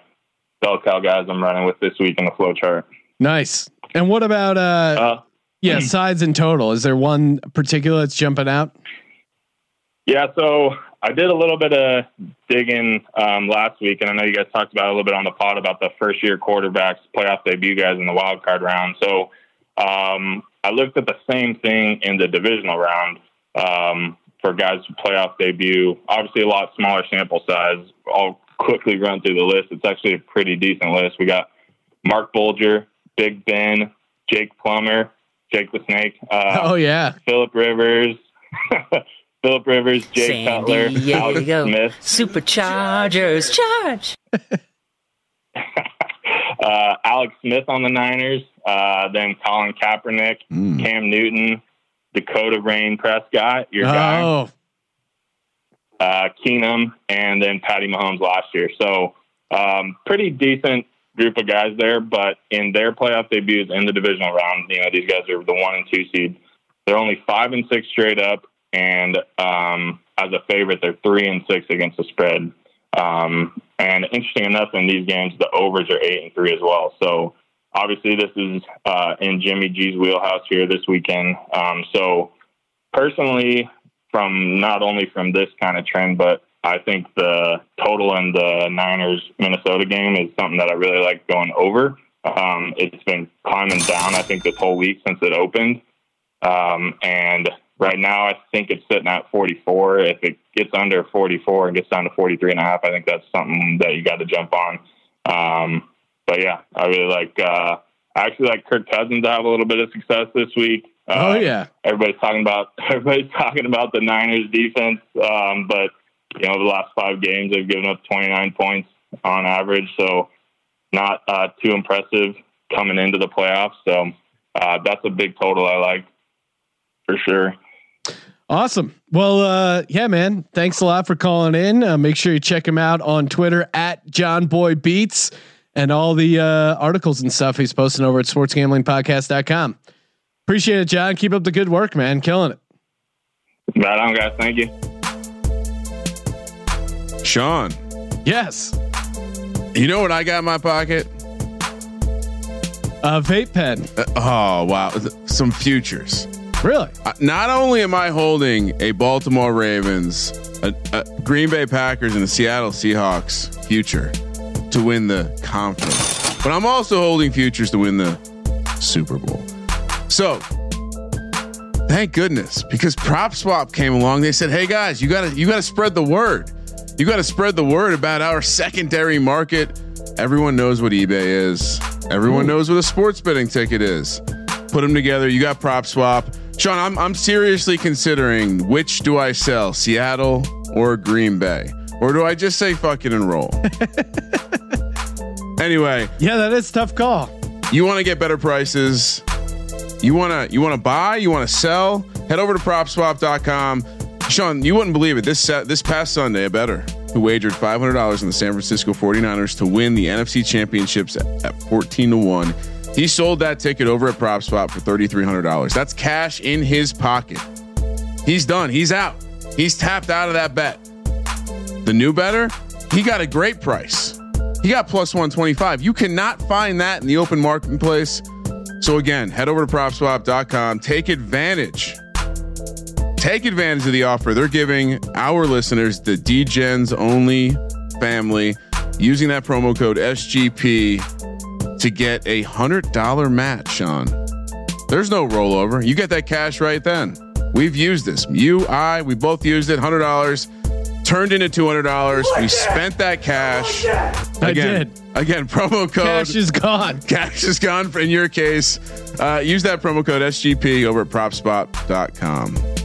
bell cow guys I'm running with this week in the flow chart. Nice. And what about uh, Uh, yeah sides in total? Is there one particular that's jumping out? Yeah, so I did a little bit of digging um, last week, and I know you guys talked about a little bit on the pod about the first year quarterbacks, playoff debut guys in the wild card round. So um, I looked at the same thing in the divisional round um, for guys who playoff debut. Obviously, a lot smaller sample size. I'll quickly run through the list. It's actually a pretty decent list. We got Marc Bulger, Big Ben, Jake Plummer, Jake the Snake, uh, oh yeah. Philip Rivers, Philip Rivers, Jake San Cutler, Alex Diego Smith, Superchargers, charge! uh, Alex Smith on the Niners, uh, then Colin Kaepernick, Mm. Cam Newton, Dakota Rain Prescott, your guy, Oh, uh, Keenum, and then Patty Mahomes last year. So um, pretty decent group of guys there, but in their playoff debuts in the divisional round, you know, these guys are the one and two seed. They're only five and six straight up, and um, as a favorite, they're three and six against the spread. Um, and interesting enough, in these games, the overs are eight and three as well. So obviously, this is uh, in Jimmy G's wheelhouse here this weekend. Um, so personally, from not only from this kind of trend, but I think the total in the Niners Minnesota game is something that I really like going over. Um, it's been climbing down, I think, this whole week since it opened. Um, and right now, I think it's sitting at 44. If it gets under 44 and gets down to 43 and a half, I think that's something that you got to jump on. Um, but yeah, I really like, uh, I actually like Kirk Cousins to have a little bit of success this week. oh Uh, yeah. everybody's talking about everybody's talking about the Niners defense, um, but you know the last five games they've given up 29 points on average, so not uh, too impressive coming into the playoffs. So uh, that's a big total I like for sure. Awesome. Well, uh, yeah, man. Thanks a lot for calling in. Uh, make sure you check him out on Twitter at Jon Boy Beats and all the uh, articles and stuff he's posting over at sportsgamblingpodcast.com. Appreciate it, Jon. Keep up the good work, man. Killing it. Right on, guys. Thank you. Sean, Yes. you know what I got in my pocket? A vape pen. Uh, oh wow, some futures. Really? Uh, not only am I holding a Baltimore Ravens, a, a Green Bay Packers, and a Seattle Seahawks future to win the conference, but I'm also holding futures to win the Super Bowl. So, thank goodness because Prop Swap came along. They said, "Hey guys, you gotta you gotta spread the word. You gotta spread the word about our secondary market. Everyone knows what eBay is. Everyone knows what a sports betting ticket is. Put them together. You got Prop Swap." Sean, I'm I'm seriously considering which do I sell, Seattle or Green Bay, or do I just say fucking enroll? anyway, Yeah, that is a tough call. you want to get better prices, you want to you want to buy, you want to sell, head over to propswap.com. Sean, you wouldn't believe it. This Sa- this past Sunday, a better who wagered $500 on the San Francisco 49ers to win the NFC championships at, at 14 to 1. He sold that ticket over at PropSwap for $3300. That's cash in his pocket. He's done. He's out. He's tapped out of that bet. The new better, he got a great price. He got plus 125. You cannot find that in the open marketplace. So again, head over to propswap.com. Take advantage. Take advantage of the offer they're giving our listeners, the DGens only family, using that promo code SGP to get a hundred dollar match, Sean. There's no rollover. You get that cash right then. We've used this. You, I, we both used it. Hundred dollars turned into two hundred dollars. We spent that cash. I Again, did. again, promo code Cash is gone. cash is gone in your case. Uh, use that promo code SGP over at propswap.com.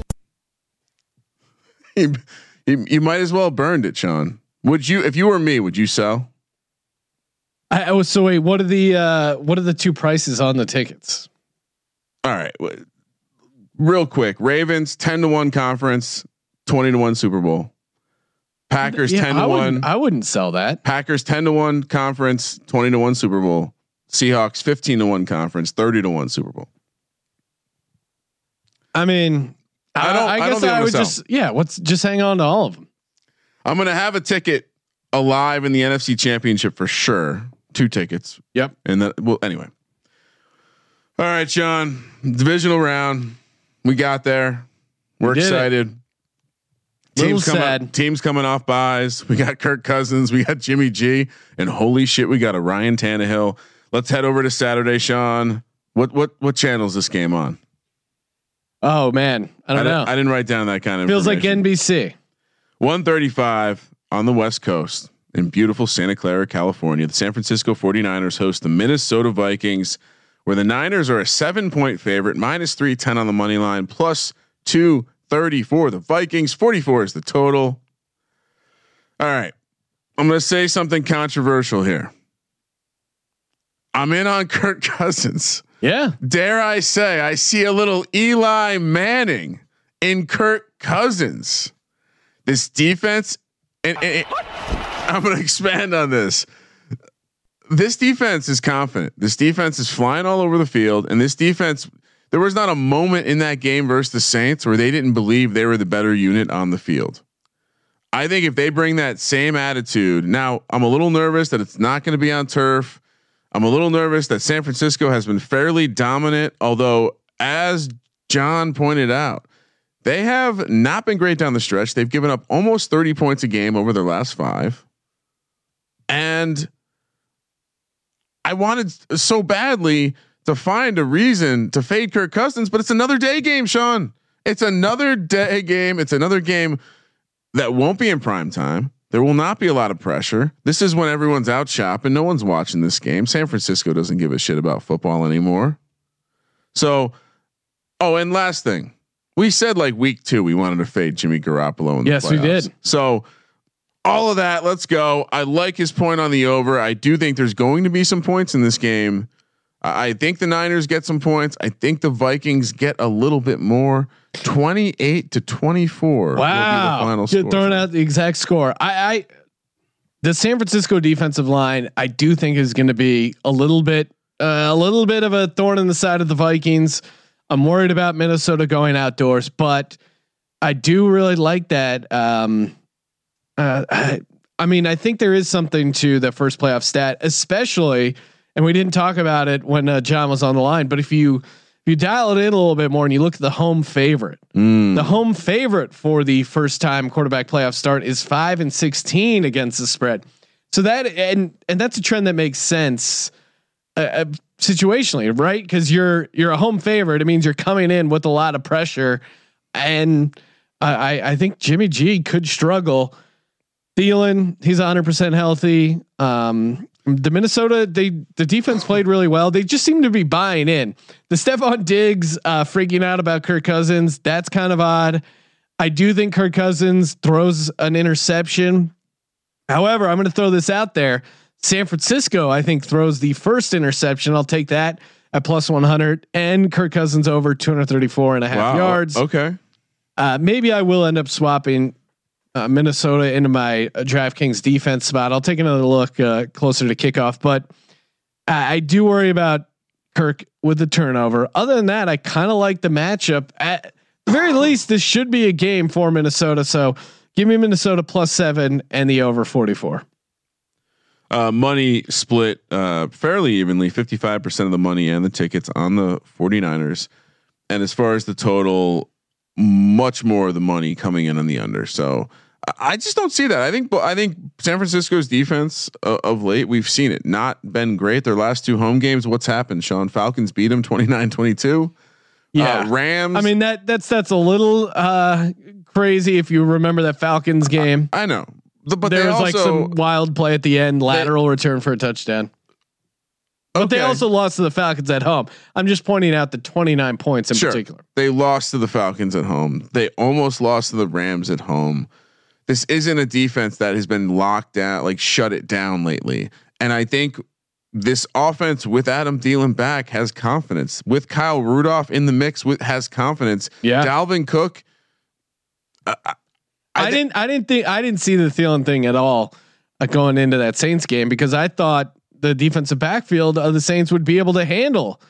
you, might as well burned it, Sean. Would you, if you were me, would you sell? I, I was so wait. What are the uh, what are the two prices on the tickets? All right. w- Real quick Ravens 10 to 1 conference, 20 to 1 Super Bowl. Packers Yeah, 10 to I 1. wouldn't, I wouldn't sell that. Packers 10 to 1 conference, 20 to 1 Super Bowl. Seahawks 15 to 1 conference, 30 to 1 Super Bowl. I mean, I don't- I, I don't guess I'm I would gonna just yeah. What's just hang on to all of them. I'm going to have a ticket alive in the NFC Championship for sure. Two tickets. Yep. And that well anyway. All right, John. Divisional round. We got there. We're We it. excited. Teams coming sad. teams coming off buys. We got Kirk Cousins, we got Jimmy G, and holy shit, we got a Ryan Tannehill. Let's head over to Saturday, Sean. What what what channel is this game on? Oh man, I don't know. Didn't, I didn't write down that kind of Feels like. NBC. 135 on the West Coast in beautiful Santa Clara, California. The San Francisco 49ers host the Minnesota Vikings, where the Niners are a seven point favorite, minus 310 on the money line, plus 234. The Vikings, 44 is the total. All right. I'm going to say something controversial here. I'm in on Kirk Cousins. Yeah, Dare I say, I see a little Eli Manning in Kirk Cousins. This defense, and, and- and I'm going to expand on this. This defense is confident. This defense is flying all over the field, and this defense. There was not a moment in that game versus the Saints where they didn't believe they were the better unit on the field. I think if they bring that same attitude, now I'm a little nervous that it's not going to be on turf. I'm a little nervous that San Francisco has been fairly dominant, although, as Jon pointed out, They have not been great down the stretch. They've given up almost 30 points a game over their last five. And I wanted so badly to find a reason to fade Kirk Cousins, but it's another day game, Sean. It's another day game. It's another game that won't be in prime time. There will not be a lot of pressure. This is when everyone's out shopping. No one's watching this game. San Francisco doesn't give a shit about football anymore. So, oh, and last thing, we said like week two we wanted to fade Jimmy Garoppolo. In the Yes, we did. So, all of that. Let's go. I like his point on the over. I do think there's going to be some points in this game. I I think the Niners get some points. I think the Vikings get a little bit more. Twenty-eight to twenty-four. will be the Wow, final Just score. throwing out the exact score. I, I, the San Francisco defensive line, I do think is going to be a little bit, uh, a little bit of a thorn in the side of the Vikings. I'm worried about Minnesota going outdoors, but I do really like that. Um, uh, I, I mean, I think there is something to the first playoff stat, especially, and we didn't talk about it when uh, Jon was on the line. But if you if you dial it in a little bit more and you look at the home favorite, the home favorite for the first time quarterback playoff start is five and sixteen against the spread. So that and and that's a trend that makes sense uh, uh, situationally, right? Because you're you're a home favorite. It means you're coming in with a lot of pressure, and I I- think Jimmy G could struggle. Thielen, he's 100 percent healthy. Um, the Minnesota, they the defense played really well. They just seem to be buying in. The Stefon Diggs uh, freaking out about Kirk Cousins, that's kind of odd. I do think Kirk Cousins throws an interception. However, I'm going to throw this out there. San Francisco, I think, throws the first interception. I'll take that at plus 100 and Kirk Cousins over 234 and a half Wow. yards. Okay. Uh, maybe I will end up swapping uh, Minnesota into my uh, DraftKings defense spot. I'll take another look uh, closer to kickoff, but I, I do worry about Kirk with the turnover. Other than that, I kind of like the matchup. At the very least, this should be a game for Minnesota. So give me Minnesota plus seven and the over 44. Uh, money split uh, fairly evenly 55% of the money and the tickets on the 49ers. And as far as the total, much more of the money coming in on the under. So I- I just don't see that. I think I think San Francisco's defense uh, of late, we've seen it not been great. Their last two home games, what's happened? Sean Falcons beat them 29 22. Yeah. Uh, Rams. I mean that that's that's a little uh, crazy if you remember that Falcons game. I know. The- but there was also, like some wild play at the end, lateral return for a touchdown. But they also lost to the Falcons at home. I'm just pointing out the 29 points in Sure. particular. They lost to the Falcons at home. They almost lost to the Rams at home. This isn't a defense that has been locked down, like shut it down lately. And I think this offense with Adam Thielen back has confidence. With Kyle Rudolph in the mix, with has confidence. Yeah. Dalvin Cook. I, thi- didn't. I didn't think. I didn't see the Thielen thing at all uh, going into that Saints game because I thought the defensive backfield of the Saints would be able to handle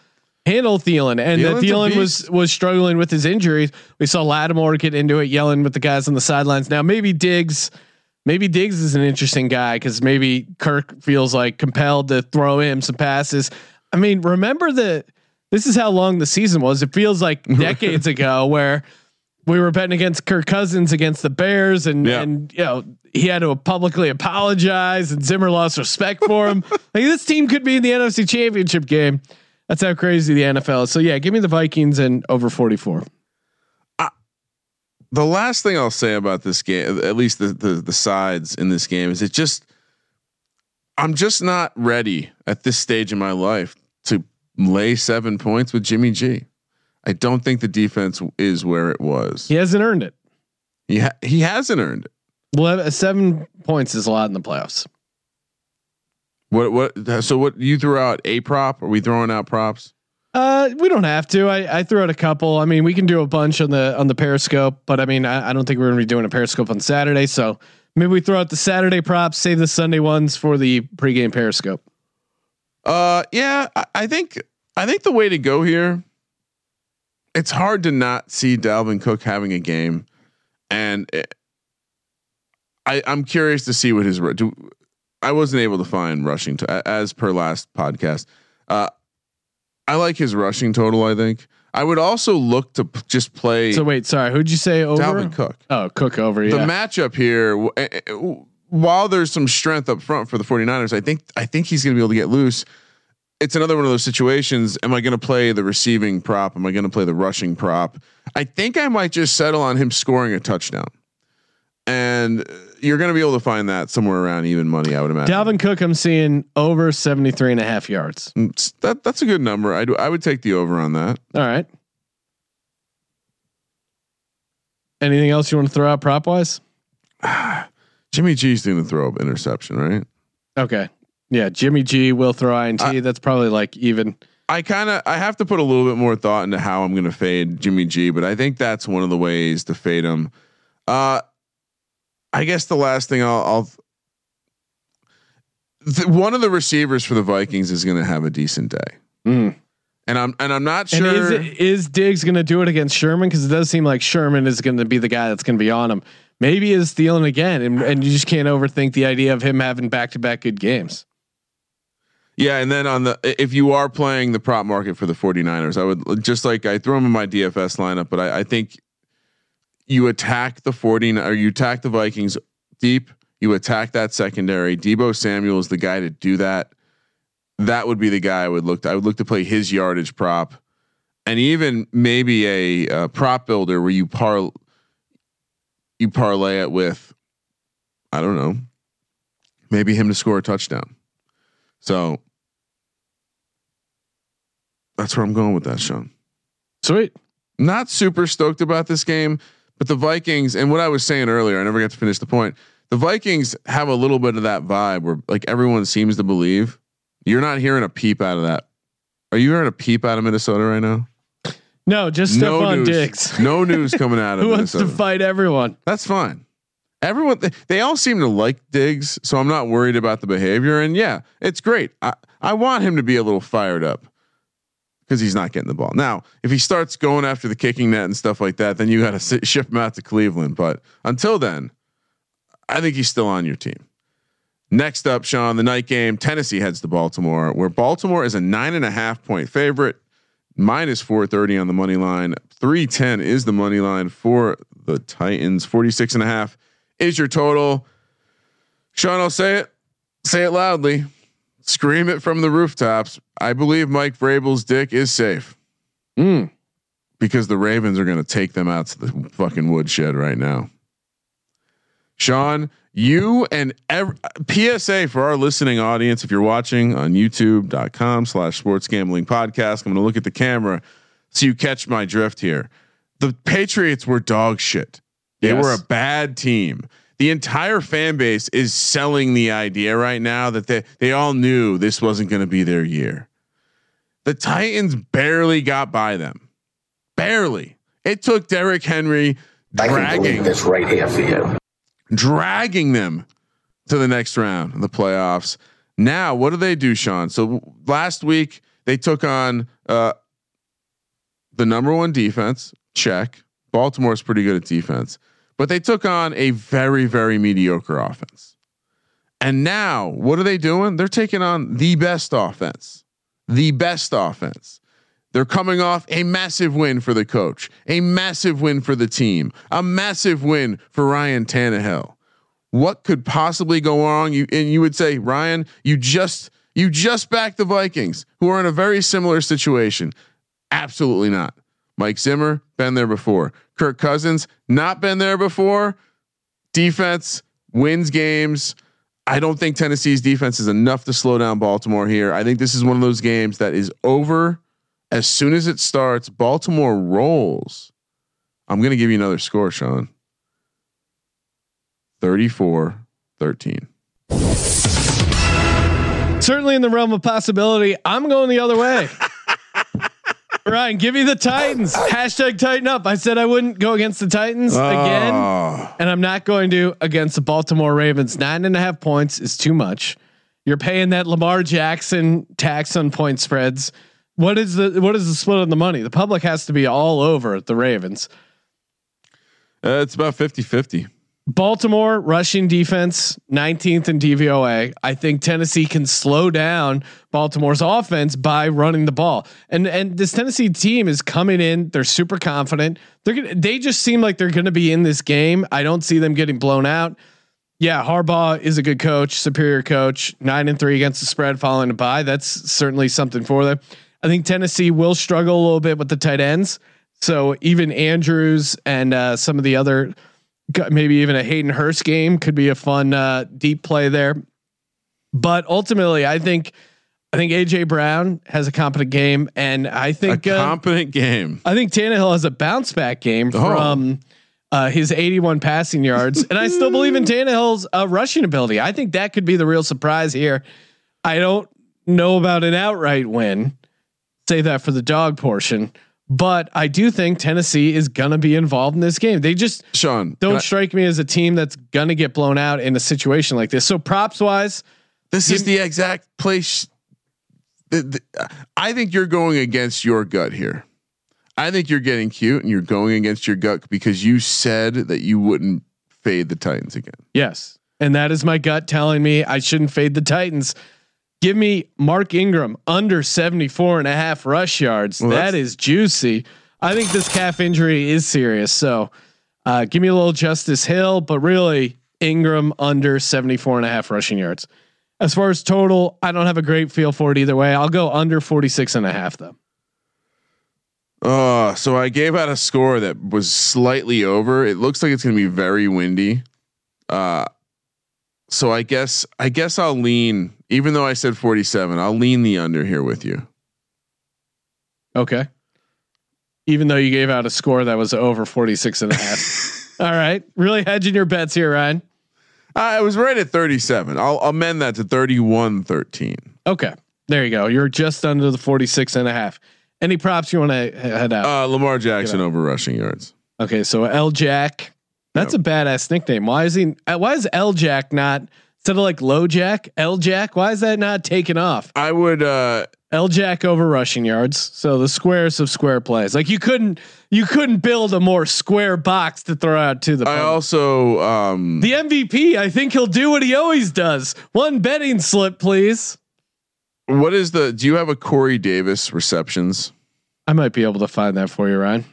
handle Thielen, and Thielen's that Thielen was was struggling with his injuries. We saw Lattimore get into it, yelling with the guys on the sidelines. Now maybe Diggs. Maybe Diggs is an interesting guy because maybe Kirk feels like compelled to throw him some passes. I mean, remember that this is how long the season was. It feels like decades ago where we were betting against Kirk Cousins against the Bears, and Yeah. and you know he had to publicly apologize, and Zimmer lost respect for him. like this team could be in the NFC Championship game. That's how crazy the NFL is. So yeah, give me the Vikings and over forty four. the last thing I'll say about this game, at least the, the the sides in this game, is it just I'm just not ready at this stage in my life to lay seven points with Jimmy G. I don't think the defense is where it was. He hasn't earned it. He ha- he hasn't earned it. Well, seven points is a lot in the playoffs. What what? So what you threw out a prop? Are we throwing out props? Uh, we don't have to. I, I threw out a couple. I mean, we can do a bunch on the on the Periscope, but I mean, I, I don't think we're gonna be doing a Periscope on Saturday. So maybe we throw out the Saturday props, save the Sunday ones for the pregame Periscope. Uh, yeah, I, I think I think the way to go here. It's hard to not see Dalvin Cook having a game, and it, I I'm curious to see what his do. I wasn't able to find rushing to as per last podcast. Uh, I like his rushing total. I think I would also look to p- just play. So wait, sorry, who'd you say over? Dalvin Cook. Oh, Cook over. Yeah. The matchup here, w- w- while there's some strength up front for the 49ers, I think I think he's going to be able to get loose. It's another one of those situations. Am I going to play the receiving prop? Am I going to play the rushing prop? I think I might just settle on him scoring a touchdown. And you're going to be able to find that somewhere around even money, I would imagine. Dalvin Cook, I'm seeing over 73 and a half yards. Mm, That that's a good number. I do, I would take the over on that. All right. Anything else you want to throw out prop wise? Jimmy G's going to throw up interception, right? Okay. Yeah, Jimmy G will throw INT. I- That's probably like even. I kind of I have to put a little bit more thought into how I'm going to fade Jimmy G, but I think that's one of the ways to fade him. Uh, I guess the last thing I'll, I'll th- one of the receivers for the Vikings is going to have a decent day, Mm. and I'm and I'm not And sure. is it, is Diggs going to do it against Sherman? Because it does seem like Sherman is going to be the guy that's going to be on him. Maybe is stealing again, and, and you just can't overthink the idea of him having back to back good games. Yeah, and then on the if you are playing the prop market for the 49ers, I would just like I throw them in my DFS lineup, but I, I think you attack the 40 or you attack the Vikings deep, you attack that secondary. Deebo Samuel is the guy to do that. That would be the guy I would look to. I would look to play his yardage prop. And even maybe a uh, prop builder where you par you parlay it with I don't know, maybe him to score a touchdown. So that's where I'm going with that, Sean. Sweet. Not super stoked about this game, but the Vikings and what I was saying earlier, I never got to finish the point. The Vikings have a little bit of that vibe where like everyone seems to believe. You're not hearing a peep out of that. Are you hearing a peep out of Minnesota right now? No, just no Stefon news. Diggs. No news coming out of Who wants to fight everyone? That's fine. Everyone, they, they all seem to like Diggs, so I'm not worried about the behavior. And yeah, it's great. I, I want him to be a little fired up because he's not getting the ball. Now, if he starts going after the kicking net and stuff like that, then you got to ship him out to Cleveland. But until then, I think he's still on your team. Next up, Sean, the night game. Tennessee heads to Baltimore, where Baltimore is a nine and a half point favorite, minus 430 on the money line. 310 is the money line for the Titans. 46 and a half is your total. Sean, I'll say it. Say it loudly. Scream it from the rooftops. I believe Mike Vrabel's dick is safe Mm. because the Ravens are going to take them out to the fucking woodshed right now. Sean, you and ev- PSA for our listening audience, if you're watching on youtube.com slash sports gambling podcast, I'm going to look at the camera so you catch my drift here. The Patriots were dog shit. They Yes. were a bad team. The entire fan base is selling the idea right now that they, they all knew this wasn't going to be their year. The Titans barely got by them. Barely. It took Derrick Henry dragging this right here for you. dragging them to the next round of the playoffs. Now, what do they do, Sean? So last week they took on uh, the number one defense. Check. Baltimore's pretty good at defense, but they took on a very, very mediocre offense. And now, what are they doing? They're taking on the best offense. The best offense. They're coming off a massive win for the coach, a massive win for the team, a massive win for Ryan Tannehill. What could possibly go wrong? You and you would say, Ryan, you just you just backed the Vikings, who are in a very similar situation. Absolutely not. Mike Zimmer, been there before. Kirk Cousins, not been there before. Defense wins games. I don't think Tennessee's defense is enough to slow down Baltimore here. I think this is one of those games that is over as soon as it starts. Baltimore rolls. I'm going to give you another score, Sean. 34 13. Certainly in the realm of possibility. I'm going the other way. Ryan, give me the Titans. Hashtag tighten up. I said I wouldn't go against the Titans again, Oh, and I'm not going to against the Baltimore Ravens. Nine and a half points is too much. You're paying that Lamar Jackson tax on point spreads. What is the what is the split on the money? The public has to be all over the Ravens. uh, it's about 50 50. Baltimore rushing defense 19th in DVOA. I think Tennessee can slow down Baltimore's offense by running the ball. And and this Tennessee team is coming in, they're super confident. They're gonna, they just seem like they're going to be in this game. I don't see them getting blown out. Yeah, Harbaugh is a good coach, superior coach. 9 and 3 against the spread following a bye. That's certainly something for them. I think Tennessee will struggle a little bit with the tight ends. So even Andrews and uh, some of the other maybe even a Hayden Hurst game could be a fun uh, deep play there. But ultimately, I think I think AJ Brown has a competent game, and I think a competent uh, game. I think Tannehill has a bounce back game oh. from uh, his 81 passing yards, and I still believe in Tannehill's uh, rushing ability. I think that could be the real surprise here. I don't know about an outright win. Say that for the dog portion. But I do think Tennessee is gonna be involved in this game. They just Sean don't strike me as a team that's gonna get blown out in a situation like this. So props wise, this is the exact place. The, the, uh, I think you're going against your gut here. I think you're getting cute and you're going against your gut because you said that you wouldn't fade the Titans again. Yes. And that is my gut telling me I shouldn't fade the Titans. Give me Mark Ingram under 74 and a half rush yards. Well, that is juicy. I think this calf injury is serious. So uh, give me a little Justice Hill, but really Ingram under 74 and a half rushing yards. As far as total, I don't have a great feel for it either way. I'll go under 46 and a half though. Uh, so I gave out a score that was slightly over. It looks like it's going to be very windy. Uh, so I guess I guess I'll lean even though I said 47, I'll lean the under here with you. Okay. Even though you gave out a score that was over 46 and a half. All right. Really hedging your bets here, Ryan. I was right at 37. I'll amend that to 31 13. Okay. There you go. You're just under the 46 and a half. Any props you want to head out? Uh, Lamar Jackson over rushing yards. Okay. So L Jack. That's a badass nickname. Why is he, uh, why is L Jack not instead of like low jack, L jack. Why is that not taken off? I would uh L jack over rushing yards. So the squares of square plays. Like you couldn't you couldn't build a more square box to throw out to the. I also um the MVP. I think he'll do what he always does. One betting slip, please. What is the? Do you have a Corey Davis receptions? I might be able to find that for you, Ryan.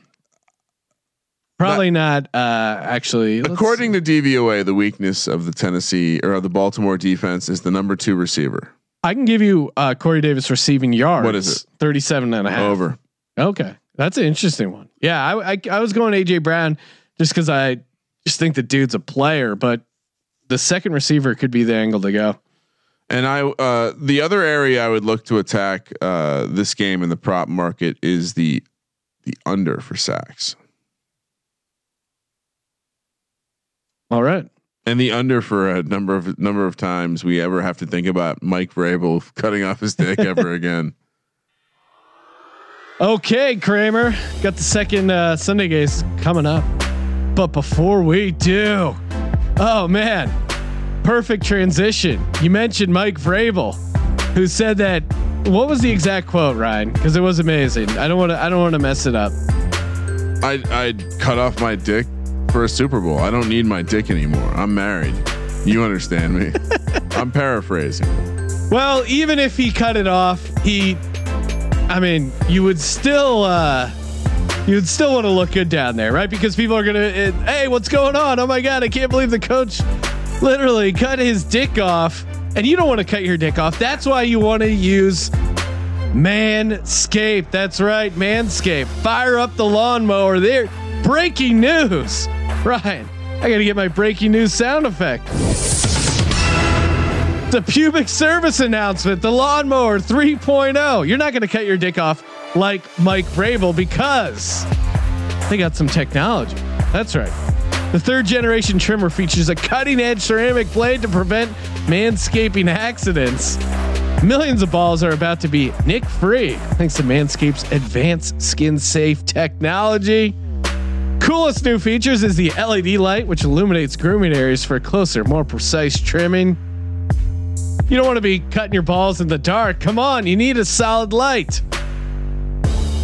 Probably not. Uh, actually, according to DVOA, the weakness of the Tennessee or of the Baltimore defense is the number two receiver. I can give you uh, Corey Davis receiving yards. What is it? 37 and a half. Over. Okay. That's an interesting one. Yeah. I, I, I was going AJ Brown just because I just think the dude's a player, but the second receiver could be the angle to go. And I, uh, the other area I would look to attack uh, this game in the prop market is the the under for sacks. All right. And the under for a number of number of times we ever have to think about Mike Vrabel cutting off his dick ever again. Okay, Kramer, got the second uh, Sunday games coming up, but before we do, oh man, perfect transition. You mentioned Mike Vrabel, who said that. What was the exact quote, Ryan? Because it was amazing. I don't want to. I don't want to mess it up. I I cut off my dick for a Super Bowl. I don't need my dick anymore. I'm married. You understand me? I'm paraphrasing. Well, even if he cut it off, he I mean, you would still uh you would still want to look good down there, right? Because people are gonna, uh, hey, what's going on? Oh my god, I can't believe the coach literally cut his dick off, and you don't want to cut your dick off. That's why you want to use Manscaped. That's right, Manscaped. Fire up the lawnmower. There, breaking news. Ryan, I got to get my breaking news sound effect. The pubic service announcement, the lawnmower 3.0. You're not going to cut your dick off like Mike Vrabel because they got some technology. That's right. The third generation trimmer features a cutting edge ceramic blade to prevent manscaping accidents. Millions of balls are about to be nick free thanks to Manscaped's advanced skin safe technology. Coolest new features is the LED light, which illuminates grooming areas for closer, more precise trimming. You don't want to be cutting your balls in the dark. Come on, you need a solid light.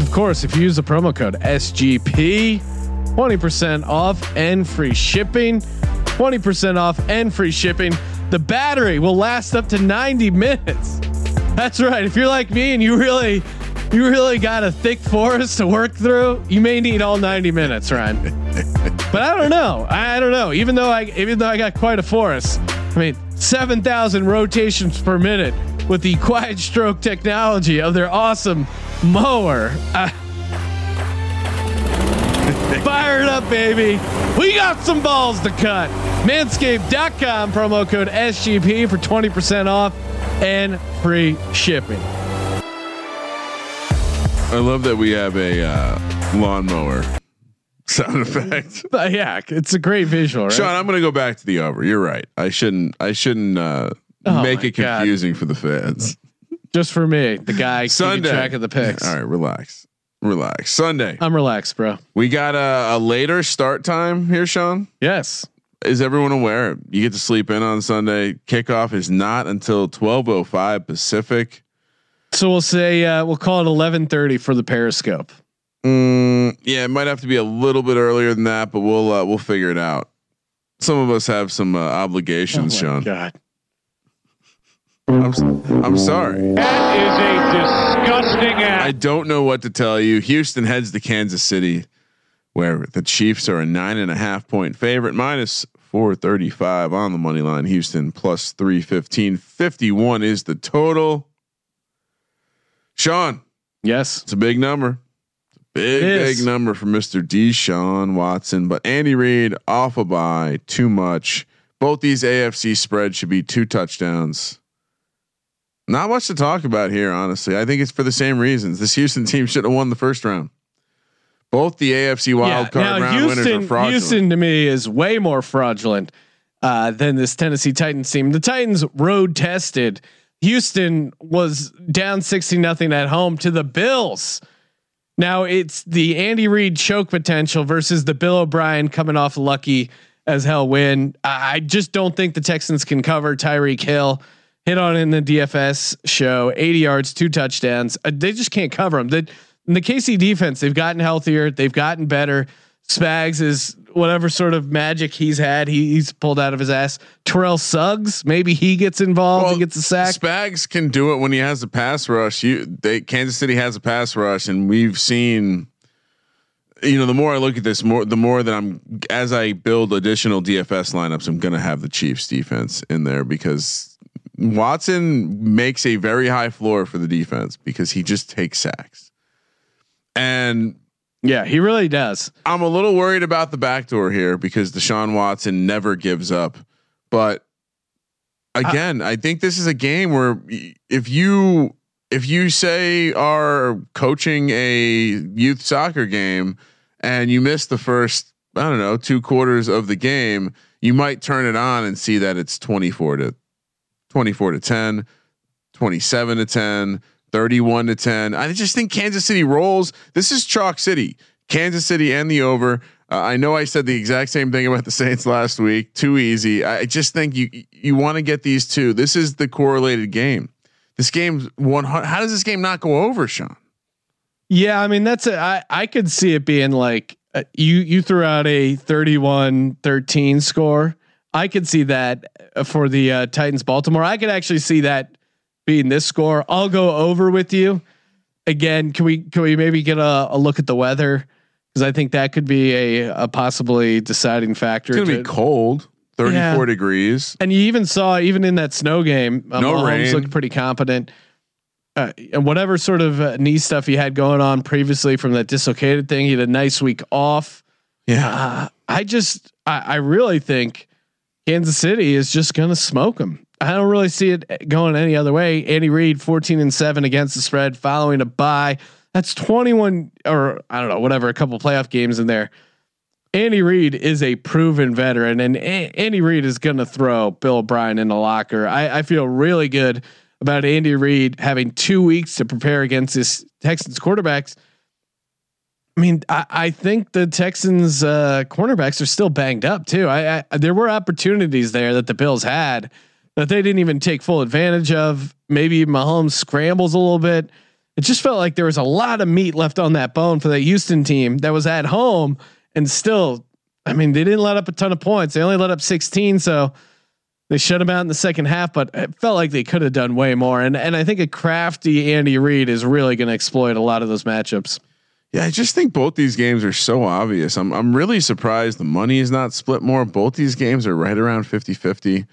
Of course, if you use the promo code SGP, 20% off and free shipping. 20% off and free shipping. The battery will last up to 90 minutes. That's right. If you're like me and you really you really got a thick forest to work through, you may need all 90 minutes, Ryan. but I don't know. I don't know. Even though I even though I got quite a forest, I mean, 7,000 rotations per minute with the quiet stroke technology of their awesome mower. Uh, fire it up, baby. We got some balls to cut. Manscaped.com promo code SGP for 20% off and free shipping. I love that we have a uh, lawnmower sound effect. But yeah, it's a great visual, right? Sean, I'm going to go back to the over. You're right. I shouldn't. I shouldn't uh, Oh make it confusing for the fans. Just for me, the guy Sunday. keeping track of the picks. All right, relax, relax. Sunday. I'm relaxed, bro. We got a, a later start time here, Sean. Yes. Is everyone aware? You get to sleep in on Sunday. Kickoff is not until 12:05 Pacific. So we'll say uh, we'll call it 11:30 for the Periscope. Mm, yeah, it might have to be a little bit earlier than that, but we'll uh, we'll figure it out. Some of us have some uh, obligations, Oh my Sean. God. I'm, s- I'm sorry. That is a disgusting act. I don't know what to tell you. Houston heads to Kansas City, where the Chiefs are a nine and a half point favorite, minus 435 on the money line. Houston plus 315. 51 is the total. Sean, Yes. it's a big number. Big, big number for Mr. Deshaun Watson. But Andy Reid off a bye, too much. Both these AFC spreads should be two touchdowns. Not much to talk about here, honestly. I think it's for the same reasons. This Houston team should have won the first round. Both the AFC wild card now round winners are Houston, fraudulent. Houston to me is way more fraudulent uh, than this Tennessee Titans team. The Titans road tested. Houston was down sixty nothing at home to the Bills. Now it's the Andy Reid choke potential versus the Bill O'Brien coming off lucky as hell win. I just don't think the Texans can cover Tyreek Hill. Hit on in the DFS show, 80 yards, two touchdowns. Uh, they just can't cover them. The, the KC defense, they've gotten healthier, they've gotten better. Spags is whatever sort of magic he's had, he, he's pulled out of his ass. Terrell Suggs, maybe he gets involved Well, and gets a sack. Spags can do it when he has a pass rush. You, they, Kansas City has a pass rush, and we've seen. You know, the more I look at this, more the more that I'm as I build additional DFS lineups, I'm going to have the Chiefs defense in there because Watson makes a very high floor for the defense because he just takes sacks, and yeah, he really does. I'm a little worried about the backdoor here because Deshaun Watson never gives up. But again, I think this is a game where if you if you say are coaching a youth soccer game and you miss the first I don't know two quarters of the game, you might turn it on and see that it's 24 to 24 to 10, 27 to 10, 31 to 10. I just think Kansas City rolls. This is chalk city. Kansas City and the over. Uh, I know I said the exact same thing about the Saints last week. Too easy. I just think you you want to get these two. This is the correlated game. This game's one. How does this game not go over, Sean? Yeah, I mean that's a, I I could see it being like uh, you you threw out a 31-13 score. I could see that uh, for the uh, Titans Baltimore. I could actually see that being this score. I'll go over with you. Again, can we can we maybe get a, a look at the weather because I think that could be a, a possibly deciding factor. It's gonna be cold. 34 Yeah. degrees. and you even saw even in that snow game, um, No Mahomes rain. looked pretty competent. Uh, and whatever sort of uh, knee stuff he had going on previously from that dislocated thing, he had a nice week off. Yeah. Uh, I just, I, I really think Kansas City is just going to smoke them. I don't really see it going any other way. Andy Reid, fourteen and seven against the spread, following a bye. That's twenty one, or I don't know, whatever. A couple playoff games in there. Andy Reid is a proven veteran, and A- Andy Reid is going to throw Bill O'Brien in the locker. I, I feel really good about Andy Reid having two weeks to prepare against this Texans quarterbacks. I mean, I, I think the Texans uh, cornerbacks are still banged up too. I, I there were opportunities there that the Bills had that they didn't even take full advantage of. Maybe Mahomes scrambles a little bit. It just felt like there was a lot of meat left on that bone for that Houston team that was at home and still I mean, they didn't let up a ton of points. They only let up 16, so they shut them out in the second half. But it felt like they could have done way more. And and I think a crafty Andy Reid is really going to exploit a lot of those matchups. Yeah, I just think both these games are so obvious. I'm I'm really surprised the money is not split more. Both these games are right around 50-50.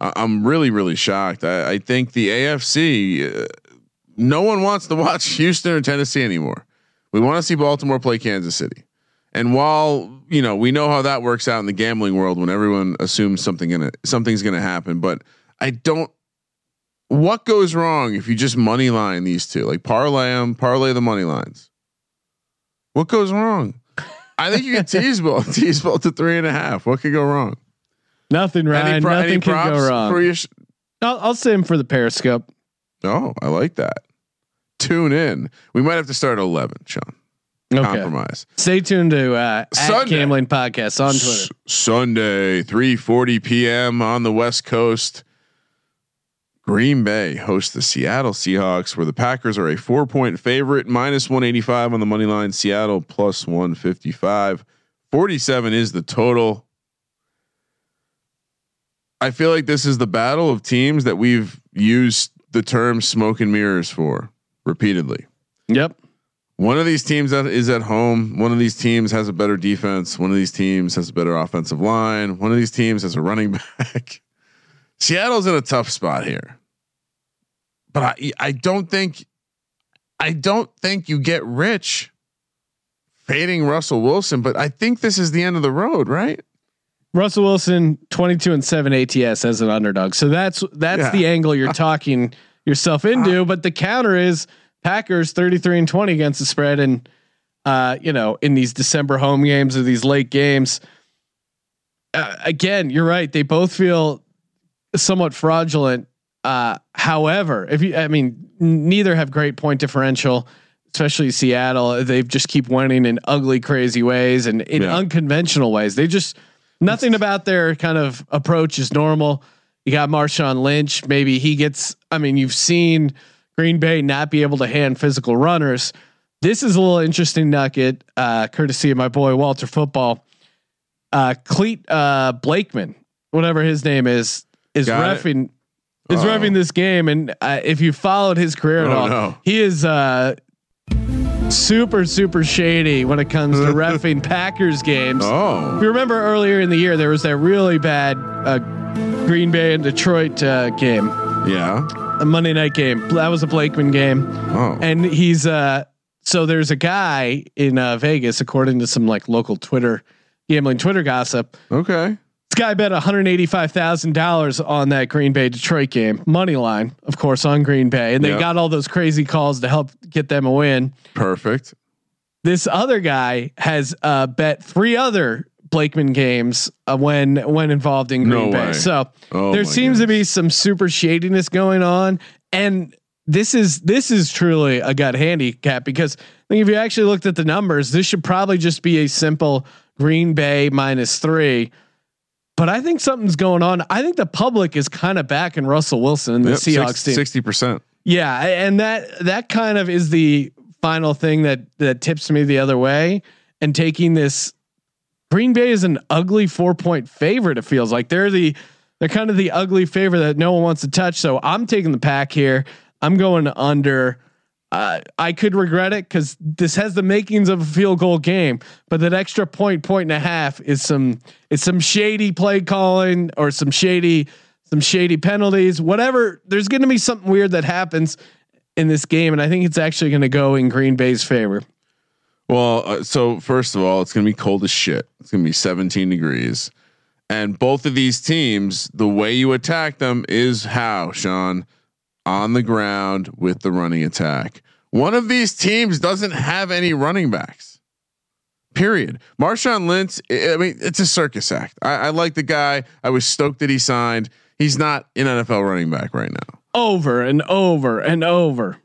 I'm really really shocked. I, I think the AFC uh, no one wants to watch Houston or Tennessee anymore. We want to see Baltimore play Kansas City. And while you know we know how that works out in the gambling world when everyone assumes something gonna something's gonna happen, but I don't. What goes wrong if you just money line these two, like parlay them, parlay the money lines? What goes wrong? I think you can tease ball, tease ball to three and a half. What could go wrong? Nothing, Ryan. Pro- Nothing can go wrong. Sh- I'll, I'll say him for the Periscope. Oh, I like that. Tune in. We might have to start at eleven, Sean. Okay. Compromise. Stay tuned to uh, Sunday. at Podcast on Twitter. S- Sunday, three forty p.m. on the West Coast. Green Bay hosts the Seattle Seahawks, where the Packers are a four point favorite, minus 185 on the money line. Seattle plus 155. 47 is the total. I feel like this is the battle of teams that we've used the term smoke and mirrors for repeatedly. Yep. One of these teams that is at home. One of these teams has a better defense. One of these teams has a better offensive line. One of these teams has a running back. Seattle's in a tough spot here but I I don't think I don't think you get rich fading Russell Wilson, but I think this is the end of the road, right? Russell Wilson, 22 and 7 ATS as an underdog. So that's that's yeah. the angle you're talking yourself into, uh, but the counter is Packers 33 and 20 against the spread and uh, you know, in these December home games or these late games. Uh, again, you're right. They both feel somewhat fraudulent uh, however, if you, I mean, neither have great point differential, especially Seattle. They just keep winning in ugly, crazy ways and in yeah. unconventional ways. They just nothing about their kind of approach is normal. You got Marshawn Lynch. Maybe he gets. I mean, you've seen Green Bay not be able to hand physical runners. This is a little interesting nugget, uh, courtesy of my boy Walter Football. Uh, Clete uh, Blakeman, whatever his name is, is got refing. It is revving this game, and uh, if you followed his career at oh, all, no. he is uh, super super shady when it comes to refing Packers games. Oh, if you remember earlier in the year, there was that really bad uh, Green Bay and Detroit uh, game. Yeah, a Monday night game. That was a Blakeman game. Oh, and he's uh, so there's a guy in uh, Vegas, according to some like local Twitter gambling Twitter gossip. Okay guy bet $185,000 on that Green Bay Detroit game. Money line, of course, on Green Bay. And they yep. got all those crazy calls to help get them a win. Perfect. This other guy has uh, bet three other Blakeman games uh, when when involved in Green no Bay. Way. So oh there seems goodness. to be some super shadiness going on. And this is this is truly a gut handicap because I think if you actually looked at the numbers, this should probably just be a simple Green Bay minus three but I think something's going on. I think the public is kind of back in Russell Wilson and the yep, Seahawks team. Sixty percent. Yeah, and that that kind of is the final thing that that tips me the other way. And taking this, Green Bay is an ugly four point favorite. It feels like they're the they're kind of the ugly favorite that no one wants to touch. So I'm taking the pack here. I'm going under. Uh, I could regret it because this has the makings of a field goal game, but that extra point, point and a half is some it's some shady play calling or some shady some shady penalties. Whatever, there's going to be something weird that happens in this game, and I think it's actually going to go in Green Bay's favor. Well, uh, so first of all, it's going to be cold as shit. It's going to be 17 degrees, and both of these teams, the way you attack them is how Sean on the ground with the running attack. One of these teams doesn't have any running backs. Period. Marshawn Lynch, I mean, it's a circus act. I, I like the guy. I was stoked that he signed. He's not an NFL running back right now. Over and over and over.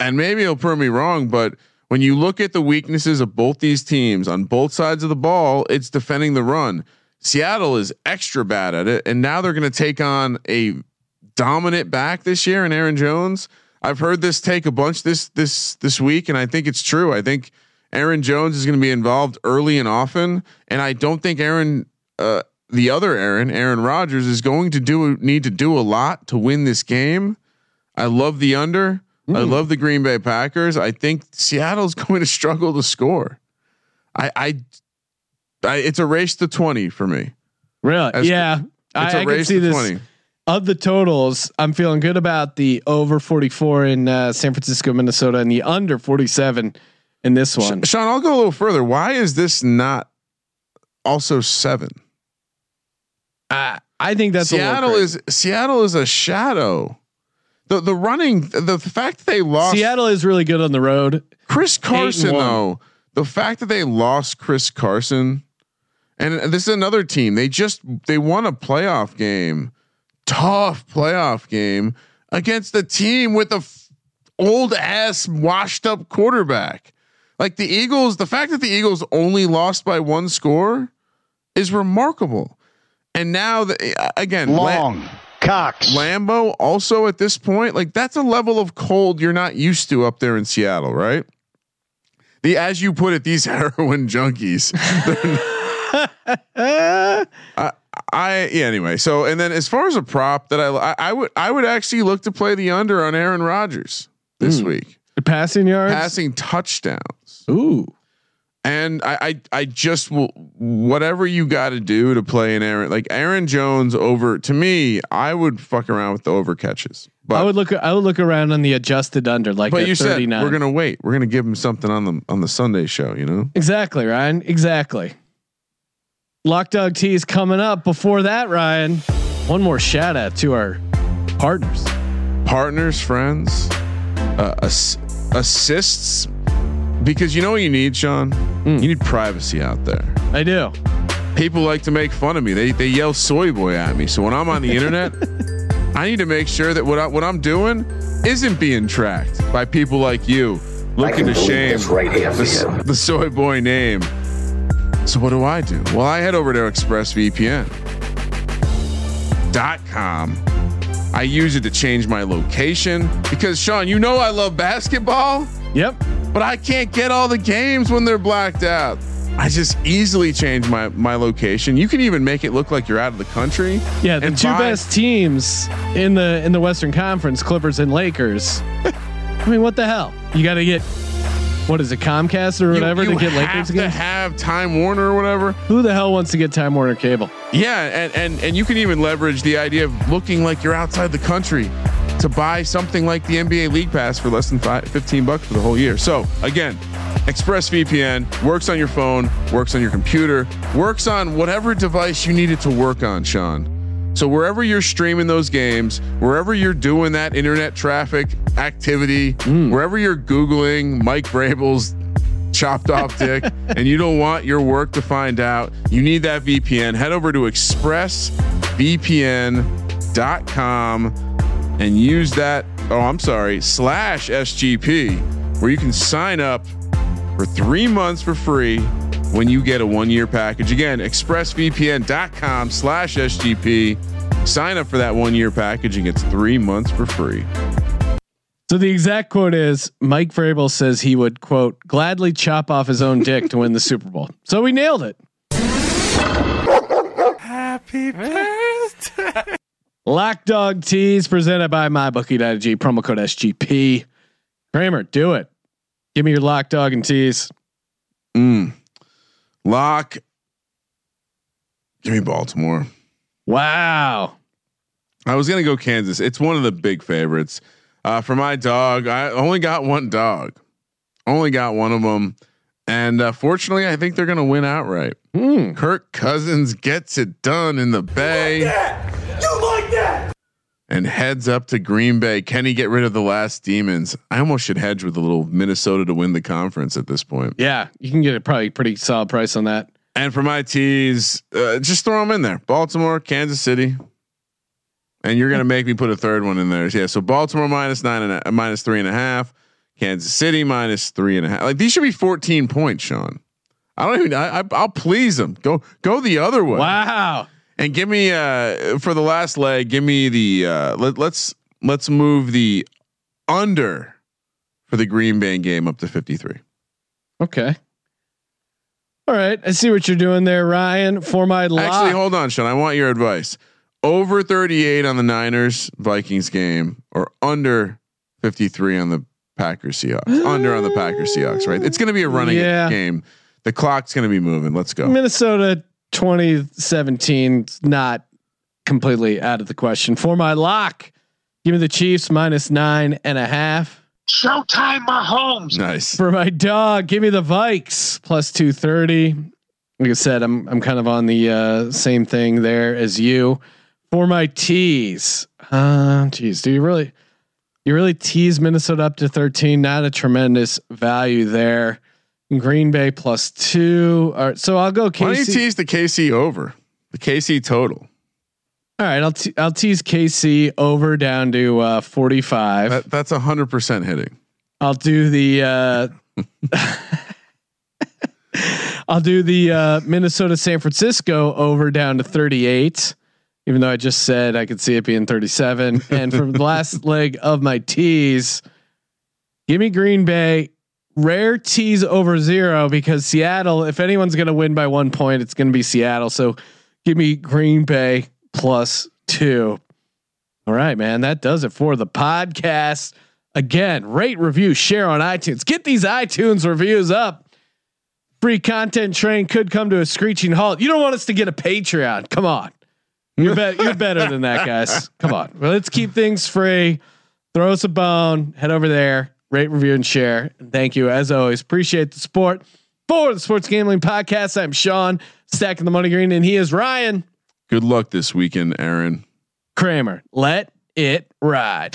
And maybe he'll prove me wrong, but when you look at the weaknesses of both these teams on both sides of the ball, it's defending the run. Seattle is extra bad at it, and now they're going to take on a dominant back this year in Aaron Jones. I've heard this take a bunch this this this week, and I think it's true. I think Aaron Jones is going to be involved early and often, and I don't think Aaron, uh, the other Aaron, Aaron Rodgers, is going to do need to do a lot to win this game. I love the under. I love the Green Bay Packers. I think Seattle's going to struggle to score. I, I, I it's a race to twenty for me. Really? As- yeah. I, It's a I can race see to this. twenty. Of the totals, I'm feeling good about the over 44 in uh, San Francisco, Minnesota, and the under 47 in this one. Sean, I'll go a little further. Why is this not also seven? I, I think that's Seattle is Seattle is a shadow. The the running the, the fact that they lost Seattle is really good on the road. Chris Carson though the fact that they lost Chris Carson and this is another team they just they won a playoff game tough playoff game against a team with a f- old ass washed up quarterback like the Eagles the fact that the Eagles only lost by one score is remarkable and now the, again La- Cox. Lambeau also at this point, like that's a level of cold you're not used to up there in Seattle, right? The as you put it, these heroin junkies. I, I yeah. Anyway, so and then as far as a prop that I, I I would I would actually look to play the under on Aaron Rodgers this hmm. week, The passing yards. passing touchdowns. Ooh. And I, I, I just will whatever you got to do to play an Aaron like Aaron Jones over to me. I would fuck around with the over catches, but I would look. I would look around on the adjusted under, like but you said 39. we're gonna wait. We're gonna give him something on the on the Sunday show. You know, exactly, Ryan. Exactly. Lock dog tea is coming up. Before that, Ryan, one more shout out to our partners. partners, friends, uh, ass- assists, because you know what you need, Sean. Hmm. You need privacy out there. I do. People like to make fun of me. They they yell "soy boy" at me. So when I'm on the internet, I need to make sure that what I, what I'm doing isn't being tracked by people like you looking to shame right here the, the soy boy name. So what do I do? Well, I head over to ExpressVPN.com. I use it to change my location because Sean, you know I love basketball, Yep. but I can't get all the games when they're blacked out. I just easily change my my location. You can even make it look like you're out of the country. Yeah, the two buy- best teams in the in the Western Conference, Clippers and Lakers. I mean, what the hell? You got to get what is it, Comcast or whatever you to get Lakers to games? have Time Warner or whatever. Who the hell wants to get Time Warner Cable? Yeah, and and and you can even leverage the idea of looking like you're outside the country to buy something like the NBA League Pass for less than five, 15 bucks for the whole year. So again, ExpressVPN works on your phone, works on your computer, works on whatever device you need it to work on, Sean. So wherever you're streaming those games, wherever you're doing that internet traffic activity, hmm. wherever you're Googling Mike Vrabel's chopped off dick and you don't want your work to find out, you need that VPN. Head over to expressvpn.com and use that, oh, I'm sorry, slash SGP, where you can sign up for three months for free when you get a one year package. Again, expressvpn.com slash SGP. Sign up for that one year package and gets three months for free. So the exact quote is Mike Vrabel says he would quote gladly chop off his own dick to win the Super Bowl. So we nailed it. Happy birthday. Lock Dog Tees presented by MyBookie.ag promo code SGP. Kramer, do it. Give me your Lock Dog and Tees. Mm. Lock. Give me Baltimore. Wow. I was gonna go Kansas. It's one of the big favorites. Uh, for my dog, I only got one dog. Only got one of them, and uh, fortunately, I think they're gonna win outright. Hmm. Kirk Cousins gets it done in the Bay You like that? And heads up to Green Bay. Can he get rid of the last demons? I almost should hedge with a little Minnesota to win the conference at this point. Yeah, you can get a probably pretty solid price on that. And for my teas, uh, just throw them in there: Baltimore, Kansas City, and you're gonna make me put a third one in there. Yeah, so Baltimore minus nine and a, minus three and a half, Kansas City minus three and a half. Like these should be 14 points, Sean. I don't even. I, I, I'll please them. Go go the other way. Wow. And give me uh for the last leg. Give me the uh let, let's let's move the under for the Green Bay game up to 53. Okay. All right. I see what you're doing there, Ryan. For my lock. Actually, hold on, Sean. I want your advice. Over 38 on the Niners Vikings game or under 53 on the Packers Seahawks. under on the Packers Seahawks, right? It's going to be a running Yeah. game. The clock's going to be moving. Let's go. Minnesota 2017 's not completely out of the question. For my lock, give me the Chiefs minus nine and a half. Showtime, Mahomes. Nice. For my dog, give me the Vikes plus 230. Like I said, I'm I'm kind of on the uh, same thing there as you. For my tease, uh, geez, do you really, you really tease Minnesota up to 13? Not a tremendous value there. Green Bay plus two. All right, so I'll go Why don't you KC. tease the KC over? The KC total. All right, I'll te- I'll tease KC over down to uh, 45. That, that's 100% hitting. I'll do the uh I'll do the uh Minnesota San Francisco over down to 38 even though I just said I could see it being 37 and from the last leg of my tease give me Green Bay rare tease over 0 because Seattle if anyone's going to win by 1 point it's going to be Seattle so give me Green Bay plus 2 all right man that does it for the podcast Again, rate, review, share on iTunes. Get these iTunes reviews up. Free content train could come to a screeching halt. You don't want us to get a Patreon. Come on. You're, be- you're better than that, guys. Come on. Well, let's keep things free. Throw us a bone. Head over there. Rate, review, and share. And thank you, as always. Appreciate the support. For the Sports Gambling Podcast, I'm Sean, stacking the money green, and he is Ryan Good luck this weekend, Aaron. Kramer. Let it ride.